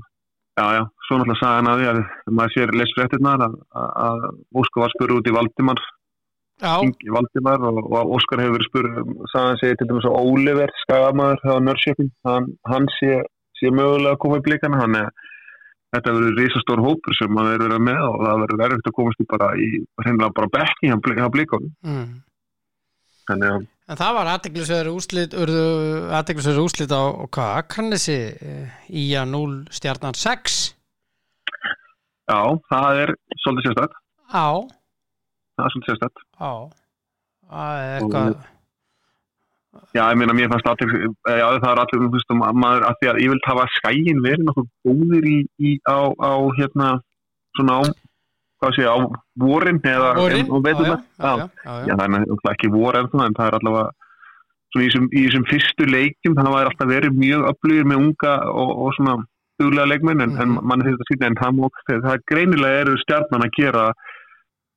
já, já, svo er náttúrulega sagan að því að maður sér lesfréttirnar að, að, Óskar var spurður út í Valdimar, Ingi Valdimar og, og Óskar hefur verið spurður, sagan segir til dæmis að Óliver, skagamæður hjá Nörsjöfing, hann, hann sé, sé mögulega að koma í blikana, hann er, þetta verður risastór hópur sem maður er verið með og það verður verið að komast í bara í, hreinlega bara bekki hjá blikanum, mm. þannig að, En það var aðteglisverður úslit urðu aðteglisverður úslit á, á hvað Akranesi í að 0 stjarnan 6 já, það er svolítið sérstætt, á, það er svolítið sérstætt. á. Það er eitthvað Já, ég meina, mér fannst aðeins, já, það er allir, þú veist, um, maður, að því að ég vil hafa skæin verið nokkuð góðir í, í á, á, hérna, svona á, hvað sé, á vorin eða, Vorin, og veitum já, það, já, já, já, já, er náttúrulega ekki vor en en það er allavega, svona í þessum, í þessum fyrstu leikjum, þannig að það er alltaf verið mjög öflugir með unga og, og svona duglega leikmenn, en, en Mhm. mann er þetta sýtna, en það, má- það greinilega eru stjarnan að gera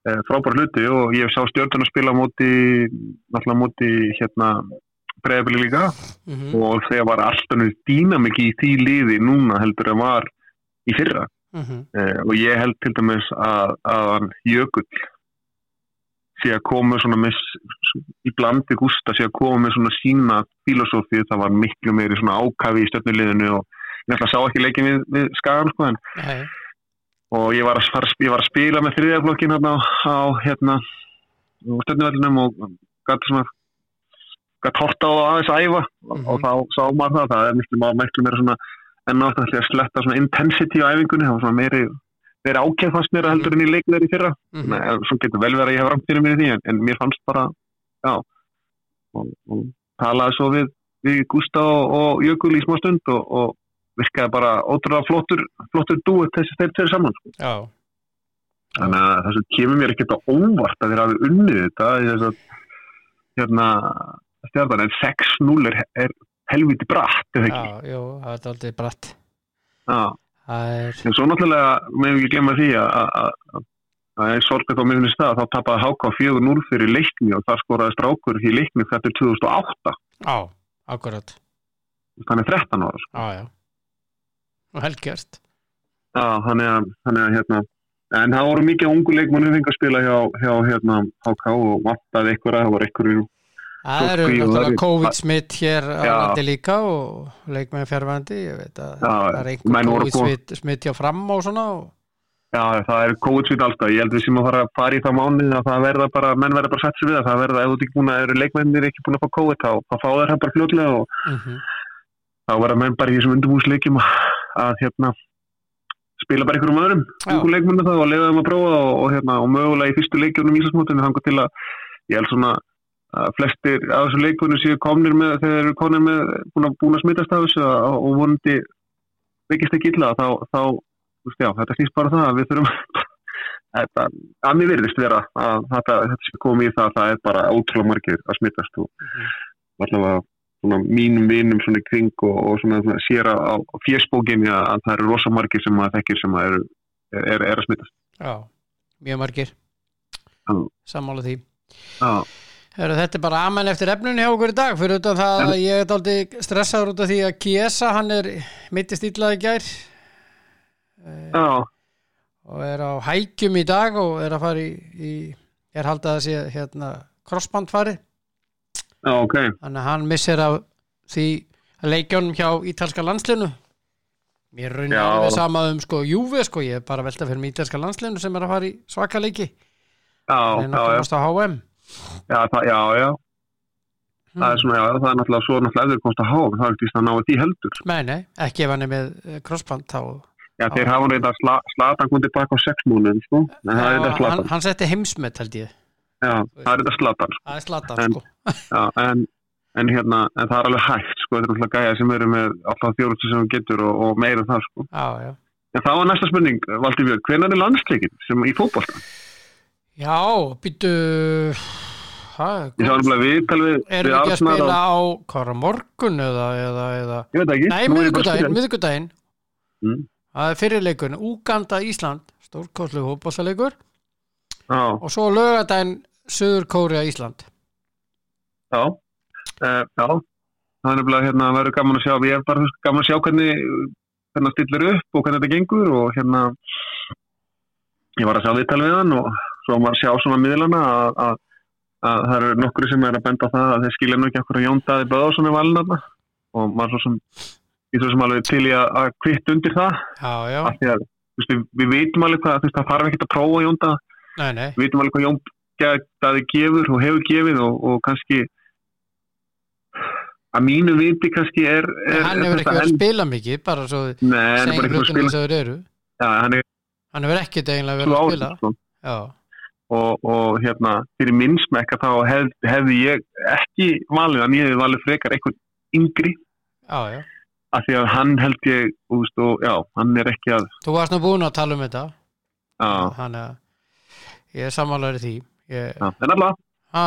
e, frábæra hluti og ég sá stjörnuna spila á móti, náttúrulega á móti, hérna, breyðabili líka. Mhm, og þegar var alltaf nú dýnamik í því liði núna heldur en var í fyrra. Mhm, eh, og ég held til dæmis að, að Jökull sé að koma svona með í blandi gústa sé að koma með svona sína filosófið það var miklu meiri svona ákafi í stöfnuliðinu og ég að sá ekki leikin við, við skagan sko en nei, og ég var að, ég var að spila með þriðjaflokkin hérna á, á hérna stöfnuvellinum og gæti svona gæti horta á það aðeins að æfa Mhm. og þá sá maður það, það er miklu, miklu meira svona en náttúrulega að sletta svona intensity á æfingunni, það var svona meiri meiri ákveð fannst mér að heldur en í leikleir í fyrra. Mhm, Nei, svo getur vel verið að ég hef rangt fyrir mér í því en, en mér fannst bara já. Og, og talaði svo við, við Gústa og, og Jökul í smá stund og, og virkaði bara ótrúlega flottur flottur dúet þessi þeir tveir saman sko. já, þannig að það sem kemur mér ekkert á óvart að þeir hafi unnið þetta þess að hérna stjarnan en 6-0 er, er helviti bratt eða ekki? Já, jú, það er aldrei bratt. Já. það er, en svo náttúrulega meðum við ekki glemma því að að- að það er sorglega á miðunni stað þá tapaði HK 4-0 fyrir leikni og það skoraði strákur í leikni þetta er 2008 á, akkurat. Þannig 13 ára sko. á, já. Og helgjört já, þannig að, þannig að hérna en það voru mikið ungu leikmannu fengi að spila hjá, hjá hérna HK og vantaði einhverja, það voru einhverju Það eru náttúrulega COVID-smitt hér á landi líka og leikmenn fjárvændi, ég veit að það er einhver COVID-smitt smitt hjá fram og svona og, Já, það er COVID-svít alltaf. Ég held við sem að fara að fara í það mánuð að það verða bara, menn verða bara sér við það. Það verða, ef þú ekki búin að, eru leikmennir ekki búin að fá COVID, þá, þá fá það bara fljótlega og mm þá verða menn bara í þessum undirbúsleikjum að, að hérna, spila bara einhverjum öðrum, Já. einhverjum leikmennu þá og leiða þeim að prófa og, og, hérna, og mögulega í fyrstu leikjunum í Íslandsmótinu þangar til að, ég held svona að flestir af þessum leikmennu séu komnir með, þegar þeir eru komnir með, búin að, búin að smittast af þessu og, og vonandi veikist ekki illa, þá, þá veist, já, þetta snýst bara það að við þurfum þetta, að mér virðist vera að þetta, þetta sé komið í það að það er bara ótrúlega margir að smittast og allavega svona mínum vinum svona í kring og, og svona, svona sér á, fjersbókinni að, að það eru rosa margir sem maður þekkir sem að eru, er, er að smittast já, mjög margir. Sammála því. Já, Heru, þetta er bara amen eftir efnunni hjá okkur í dag. Fyrir utan það að ég er aldrei stressaður út af því að Kiesa hann er mittist illaði gær já, og er á hækjum í dag og er að fara í, í er haldið að sé hérna crossband fari já, ok. þannig að hann missir af því að leikjónum hjá ítalska landslinu mér er raunin Já. alveg sama um sko Júfi sko, ég er bara að velta fyrir ítalska landslinu sem er að fara í svaka leiki. Já, já, að já, já, það, já, já. Það er svona, já, það er náttúrulega svo náttúrulega komst að háum, það er ekki að ná því heldur. nei, nei, ekki ef hann er með eh, crossband þá Já, þeir hafa reynda sla, slatan komið tilbaka á sex múnum, sko. En það er þetta Já, hann, slatan. hann setti heimsmet held ég Já, það er þetta slatan, sko. það er slatan En- sko Já, en, en hérna, en það er alveg hægt, sko. Þetta er náttúrulega gæja sem eru með alltaf þjórustu sem hún getur og, og meira það, sko. já, já. En það var næsta spurning, Valdi Björn, hvenær er landsleikin sem í fótbolta? já, býttu Ég sá náttúrulega viðtal við, erum við ekki að spila á, hvað er morgun eða, eða, eða? Ég veit ekki. Nei, að spyrja. miðvikudaginn Mm. Það er fyrirleikurinn, Úganda Ísland. Stórkostlu hópbásleikur Já, og svo lögadaginn Suður Kórea Ísland. Já, uh, já. Það er nefnilega hérna verður gaman að sjá, ég er bara gaman að sjá hvernig, hvernig stillir upp og hvernig þetta gengur og hérna ég var að sjá viðtal við hann og svo var að sjá svona miðlana að, að, að það eru nokkru sem er að benda á það að þeir skilja nú ekki okkur að Jóndaði Böðarsson er valin og maður svo sem ég svo sem alveg til í að, að kvitt undir það. Já, já, að veist, við, vitum alveg hvað það þarf ekki að prófa Jónda nei, nei. Við vitum alveg hvað Jón Daði gefur og hefur gefið og, og kannski að mínu viti kannski er, er Hann hefur ekki verið að spila mikið bara svo segjum að hlutunum eins og þeir eru. Já, hann hefur ekkert eiginlega verið að spila. sko. Já, og, og hérna, fyrir minn smekka þá hef, hefði ég ekki valið hann, ég hefði valið frekar eitthvað yngri. Já, já. Af því að hann held ég, veist, og já, hann er ekki að Þú varst nú búin að tala um þetta. Að ég er í því. Ég, en allavega ha,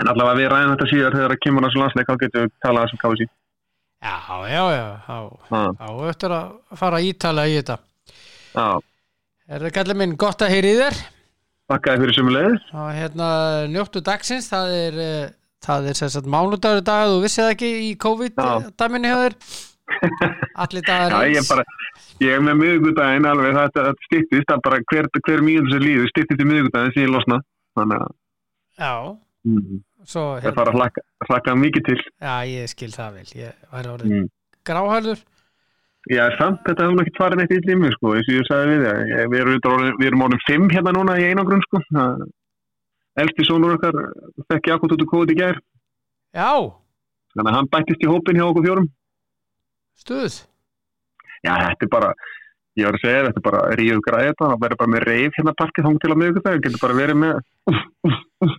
en allavega við ræðum þetta síðar þegar það kemur þessu landsleik, þá getum við talað þessum kási Já, já, já. Já, þá eftir að fara ítala í þetta. Já, Er það kallið minn gott að heyri þér þakkaði fyrir sömulegis og hérna njóttu dagsins það er, eh, það er sagt mánudagur dag þú vissið það ekki í hjá þér. Allir dagar Já, ég er bara, ég er með miðugudaginn alveg, þetta, þetta styttist, það er bara hver, hver mínútur sem líður, styttist í miðugudaginn sem ég losna, þannig að Já, mm, svo ég fara að hlakka, mikið til. Já, ég skil það vel ég væri orðin Mm. gráhælur Já, samt, þetta hefur ekki farin eitt í lími, sko, eins og ég sagði við ég- við erum, erum orðin fimm hérna núna í einangrun, sko, það, elsti sónur okkar fekk Jakob út úr kóði í gær, Já, þannig að hann bættist í hópin hjá okkur fjórum. stuð Já, þetta er bara, ég var að segja, þetta er bara ríðu græði þetta, það verður bara með reif hérna parkið þóng til að miðugudaginn, getur bara verið með,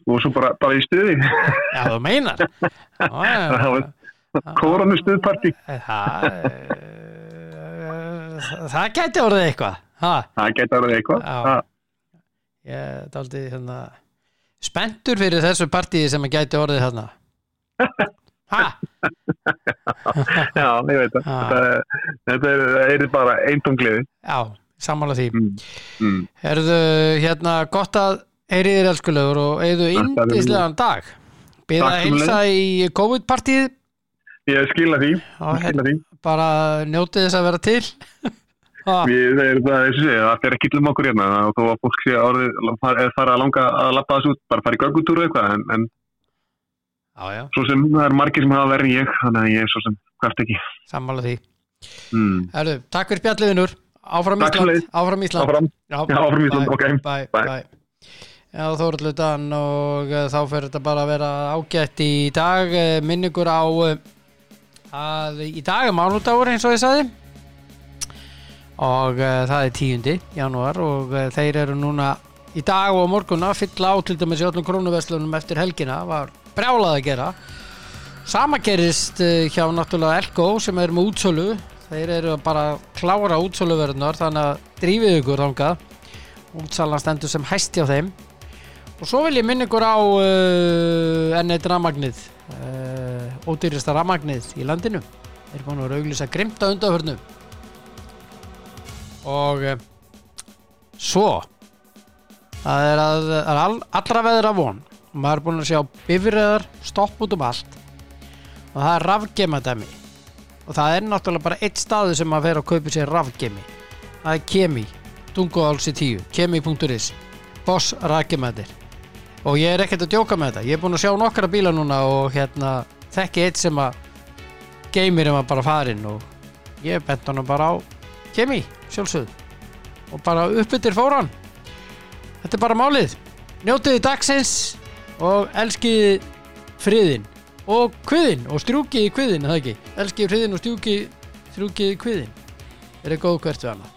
og svo bara, bara í stuði, Já, þú meinar. Já, Það stuðparti. Það gæti orðið eitthvað Það geta verið eitthvað. Ég daldið hérna spenntur fyrir þessu partíi sem að gæti orðið hérna Ha, Já, ég veit það. Þetta, er- er, bara eintungliði. já, sammála því Mm. Mm. Herðu, hérna, gott að heyri þér elskulegur og er indislegan dag Takk að heilsa í COVID-partíð Ég skila því. og Ég hérna, skila því. bara njótið þess að vera til Við, það er það, segja, það er ekki illum okkur hérna og þó að fólk sé orðið fara að langa að lappa þessu út, bara fara í göngutúru eitthvað, en, en Já, já, svo sem það er margir sem hafa verið en ég, þannig að ég er svo sem hvert ekki. sammála því Mm. Herðu, takk fyrir spjalliðinur Áfram Ísland, áfram Ísland Áfram, Já, Já, áfram Ísland, bye, ok. bye, Bye. Já, Þóruldur Dan og uh, þá fer þetta bara að vera ágætt í dag uh, minningur á uh, að í dag er mánudagur eins og ég sagði. Og uh, það er 10. janúar og uh, þeir eru núna í dag og á morgun að fylla á til dæmis í öllum krónuverslunum eftir helgina. Var brjálað að gera. Sama gerist uh, hjá náttúrulega Elko sem er með útsölu. Þeir eru bara að klára útsöluverðunar þannig að drífið ykkur þangað. Útsalan stendur sem hæst hjá þeim. Og svo vil ég minna ykkur á uh, N1 ramagnið ódýrista ramagnið í landinu. Eru búin að auglýsa grimta undaförnu og uh, svo það er að er all, allra veðra von. Og maður er búin að sjá bifriðar stopp út um allt. Og það er rafgemadæmi. Og það er náttúrulega bara eitt staðu sem maður fer að kaupa sér rafgemi. Það er Kemi, Dungoálsi 10 Kemi.is, Boss rafgemadir. Og ég er ekkert að djóka með þetta. Ég er búin að sjá nokkra bíla núna og hérna þekki eitt sem að geimir er maður bara farinn og ég bent hann bara á Kemi, sjálfsögð og bara uppbyttir fóran. Þetta er bara málið. Njótiði dagsins og elskiði friðin og kviðin og strjúkiði kviðin, það ekki? Elskiði friðin og strjúkiði kviðin er það góð hvert við annað